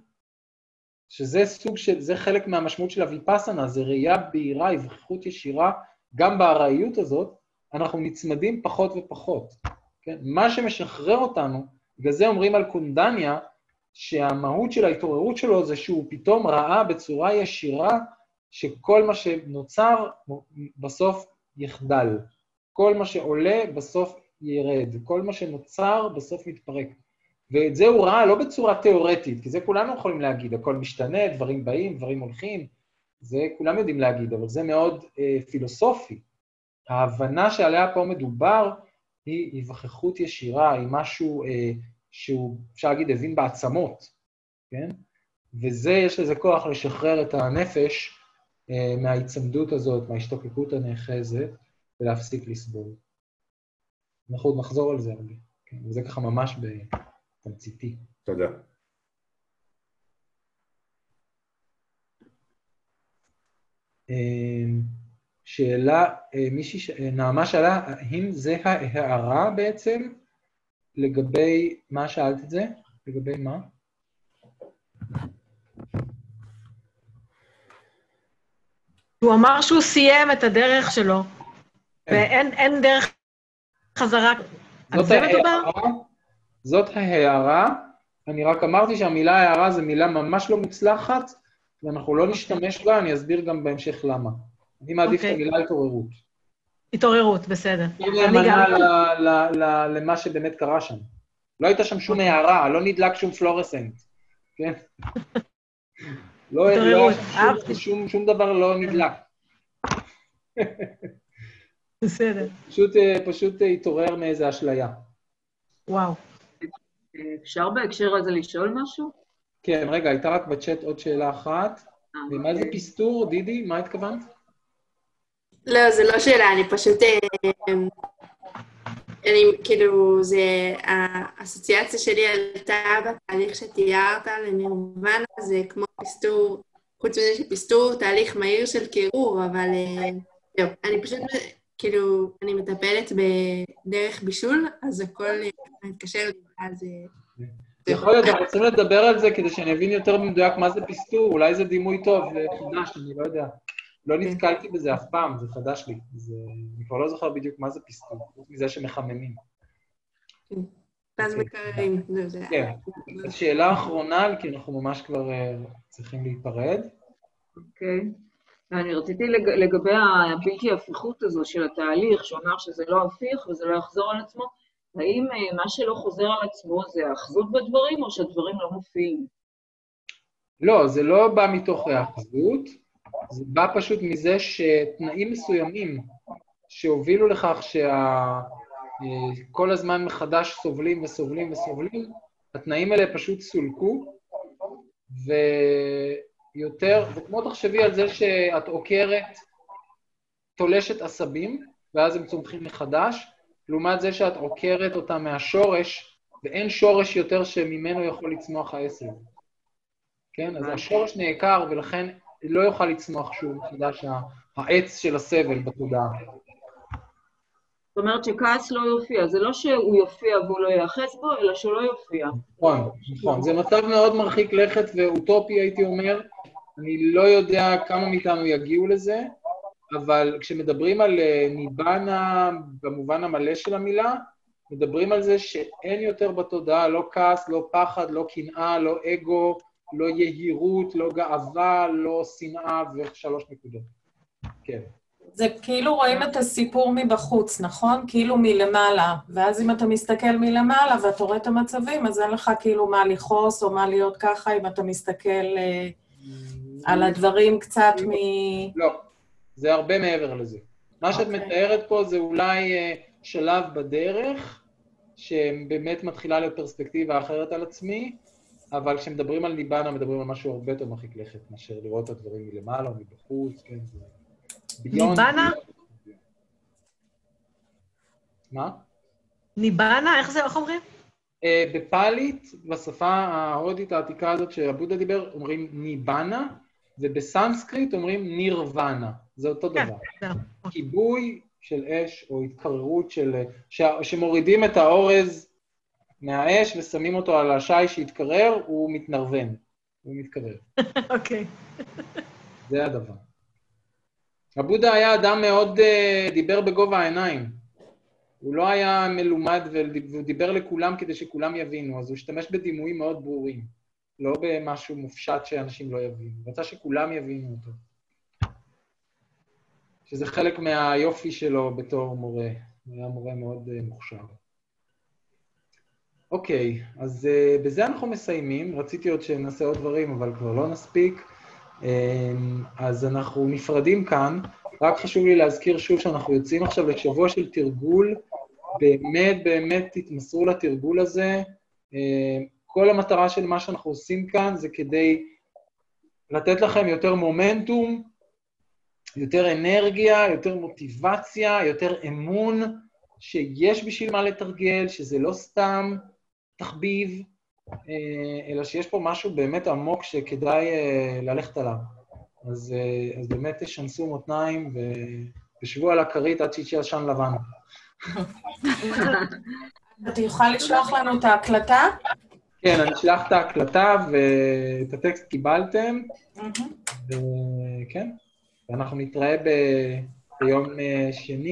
שזה סוג של, זה חלק מהמשמעות של הוויפאסנה, זה ראייה בהירה, הבחיחות ישירה, גם בארעיות הזאת, אנחנו נצמדים פחות ופחות. כן? מה שמשחרר אותנו, בגלל זה אומרים על קונדניה, שהמהות של ההתעוררות שלו זה שהוא פתאום ראה בצורה ישירה שכל מה שנוצר בסוף יחדל. כל מה שעולה בסוף ירד. כל מה שנוצר בסוף מתפרק. ואת זה הוא ראה לא בצורה תיאורטית, כי זה כולנו יכולים להגיד, הכל משתנה, דברים באים, דברים הולכים, זה כולם יודעים להגיד, אבל זה מאוד אה, פילוסופי. ההבנה שעליה פה מדובר היא היווכחות ישירה, היא משהו אה, שהוא, אפשר להגיד, הבין בעצמות, כן? וזה, יש לזה כוח לשחרר את הנפש אה, מההיצמדות הזאת, מההשתוקקות הנאחזת, ולהפסיק לסבול. אנחנו עוד נחזור על זה הרבה, כן? וזה ככה ממש בתמציתי. תודה. שאלה, מישהי, נעמה שאלה, האם זה ההערה בעצם לגבי, מה שאלת את זה? לגבי מה? הוא אמר שהוא סיים את הדרך שלו, ואין דרך חזרה. על זה מדובר? זאת ההערה, אני רק אמרתי שהמילה הערה זו מילה ממש לא מוצלחת, ואנחנו לא נשתמש בה, אני אסביר גם בהמשך למה. אני מעדיף את המילה התעוררות. התעוררות, בסדר. היא נאמנה למה שבאמת קרה שם. לא הייתה שם שום הערה, לא נדלק שום פלורסנט, כן? *laughs* לא, לא. שום, שום דבר לא נדלק. *laughs* בסדר. פשוט, אה, פשוט אה, התעורר מאיזה אשליה. וואו. אפשר בהקשר הזה לשאול משהו? כן, רגע, הייתה רק בצ'אט עוד שאלה אחת. אה, ומה זה אוקיי. פסטור, דידי? מה התכוונת? לא, זה לא שאלה, אני פשוט... אה, אני, כאילו, זה... האסוציאציה שלי עלתה בתהליך שתיארת לנירוונה, זה כמו פסטור, חוץ מזה שפסטור הוא תהליך מהיר של קירור, אבל... אה, זהו, אני פשוט, כאילו, אני מטפלת בדרך בישול, אז הכל אה, מתקשר אז... יכול להיות, אנחנו צריכים לדבר על זה כדי שאני אבין יותר במדויק מה זה פסטור, אולי זה דימוי טוב, חדש, אני לא יודע. לא נתקלתי בזה אף פעם, זה חדש לי. זה... אני כבר לא זוכר בדיוק מה זה פסטור, חוץ מזה שמחממים. ואז אוקיי. מקררים, זהו, זה... כן. שאלה אחרונה, כי אנחנו ממש כבר אה, צריכים להיפרד. אוקיי. אני רציתי לג... לגבי הבלתי הפיכות הזו של התהליך, שהוא אמר שזה לא הפיך וזה לא יחזור על עצמו, האם אה, מה שלא חוזר על עצמו זה האחזות בדברים, או שהדברים לא מופיעים? לא, זה לא בא מתוך היאחזות, זה בא פשוט מזה שתנאים מסוימים שהובילו לכך שכל הזמן מחדש סובלים וסובלים וסובלים, התנאים האלה פשוט סולקו, ויותר, זה כמו תחשבי על זה שאת עוקרת, תולשת עשבים, ואז הם צומחים מחדש, לעומת זה שאת עוקרת אותם מהשורש, ואין שורש יותר שממנו יכול לצמוח העשב. כן? אז השורש נעקר, ולכן לא יוכל לצמוח שוב מחדש ה- העץ של הסבל בתודעה. זאת אומרת שכעס לא יופיע, זה לא שהוא יופיע והוא לא ייאחז בו, אלא שהוא לא יופיע. נכון, נכון. זה מצב מאוד מרחיק לכת ואוטופי, הייתי אומר. אני לא יודע כמה מאיתנו יגיעו לזה, אבל כשמדברים על אה, ניבנה במובן המלא של המילה, מדברים על זה שאין יותר בתודעה לא כעס, לא פחד, לא קנאה, לא אגו, לא יהירות, לא גאווה, לא שנאה ושלוש נקודות. כן. זה כאילו רואים את הסיפור מבחוץ, נכון? כאילו מלמעלה. ואז אם אתה מסתכל מלמעלה ואתה רואה את המצבים, אז אין לך כאילו מה לכעוס או מה להיות ככה, אם אתה מסתכל אה, על הדברים קצת מ... לא, זה הרבה מעבר לזה. מה שאת אוקיי. מתארת פה זה אולי אה, שלב בדרך, שבאמת מתחילה להיות פרספקטיבה אחרת על עצמי, אבל כשמדברים על ניבנה, מדברים על משהו הרבה יותר מרחיק לכת מאשר לראות את הדברים מלמעלה או מבחוץ, כן, זה... ניבנה? מה? ניבנה? איך זה, איך אומרים? אה, בפאלית, בשפה ההודית העתיקה הזאת שהבודה דיבר, אומרים ניבנה, ובסנסקריט אומרים נירוונה. זה אותו כן, דבר. זהו. כיבוי של אש או התקררות של... ש... שמורידים את האורז מהאש ושמים אותו על השיש שהתקרר, הוא מתנרוון, הוא מתקרר. *laughs* אוקיי. זה הדבר. הבודה היה אדם מאוד... אה, דיבר בגובה העיניים. הוא לא היה מלומד והוא דיבר לכולם כדי שכולם יבינו, אז הוא השתמש בדימויים מאוד ברורים, לא במשהו מופשט שאנשים לא יבינו. הוא רצה שכולם יבינו אותו. שזה חלק מהיופי שלו בתור מורה. הוא היה מורה מאוד uh, מוכשר. אוקיי, אז uh, בזה אנחנו מסיימים. רציתי עוד שנעשה עוד דברים, אבל כבר לא נספיק. Um, אז אנחנו נפרדים כאן. רק חשוב לי להזכיר שוב שאנחנו יוצאים עכשיו לשבוע של תרגול. באמת, באמת תתמסרו לתרגול הזה. Uh, כל המטרה של מה שאנחנו עושים כאן זה כדי לתת לכם יותר מומנטום, יותר אנרגיה, יותר מוטיבציה, יותר אמון, שיש בשביל מה לתרגל, שזה לא סתם תחביב, אלא שיש פה משהו באמת עמוק שכדאי ללכת עליו. אז, אז באמת תשנסו מותניים ותשבו על הכרית עד שיצא עשן לבן. אתה יוכל לשלוח לנו את ההקלטה? כן, אני אשלח את ההקלטה ואת הטקסט קיבלתם, וכן. ואנחנו נתראה. ביום אה, שני.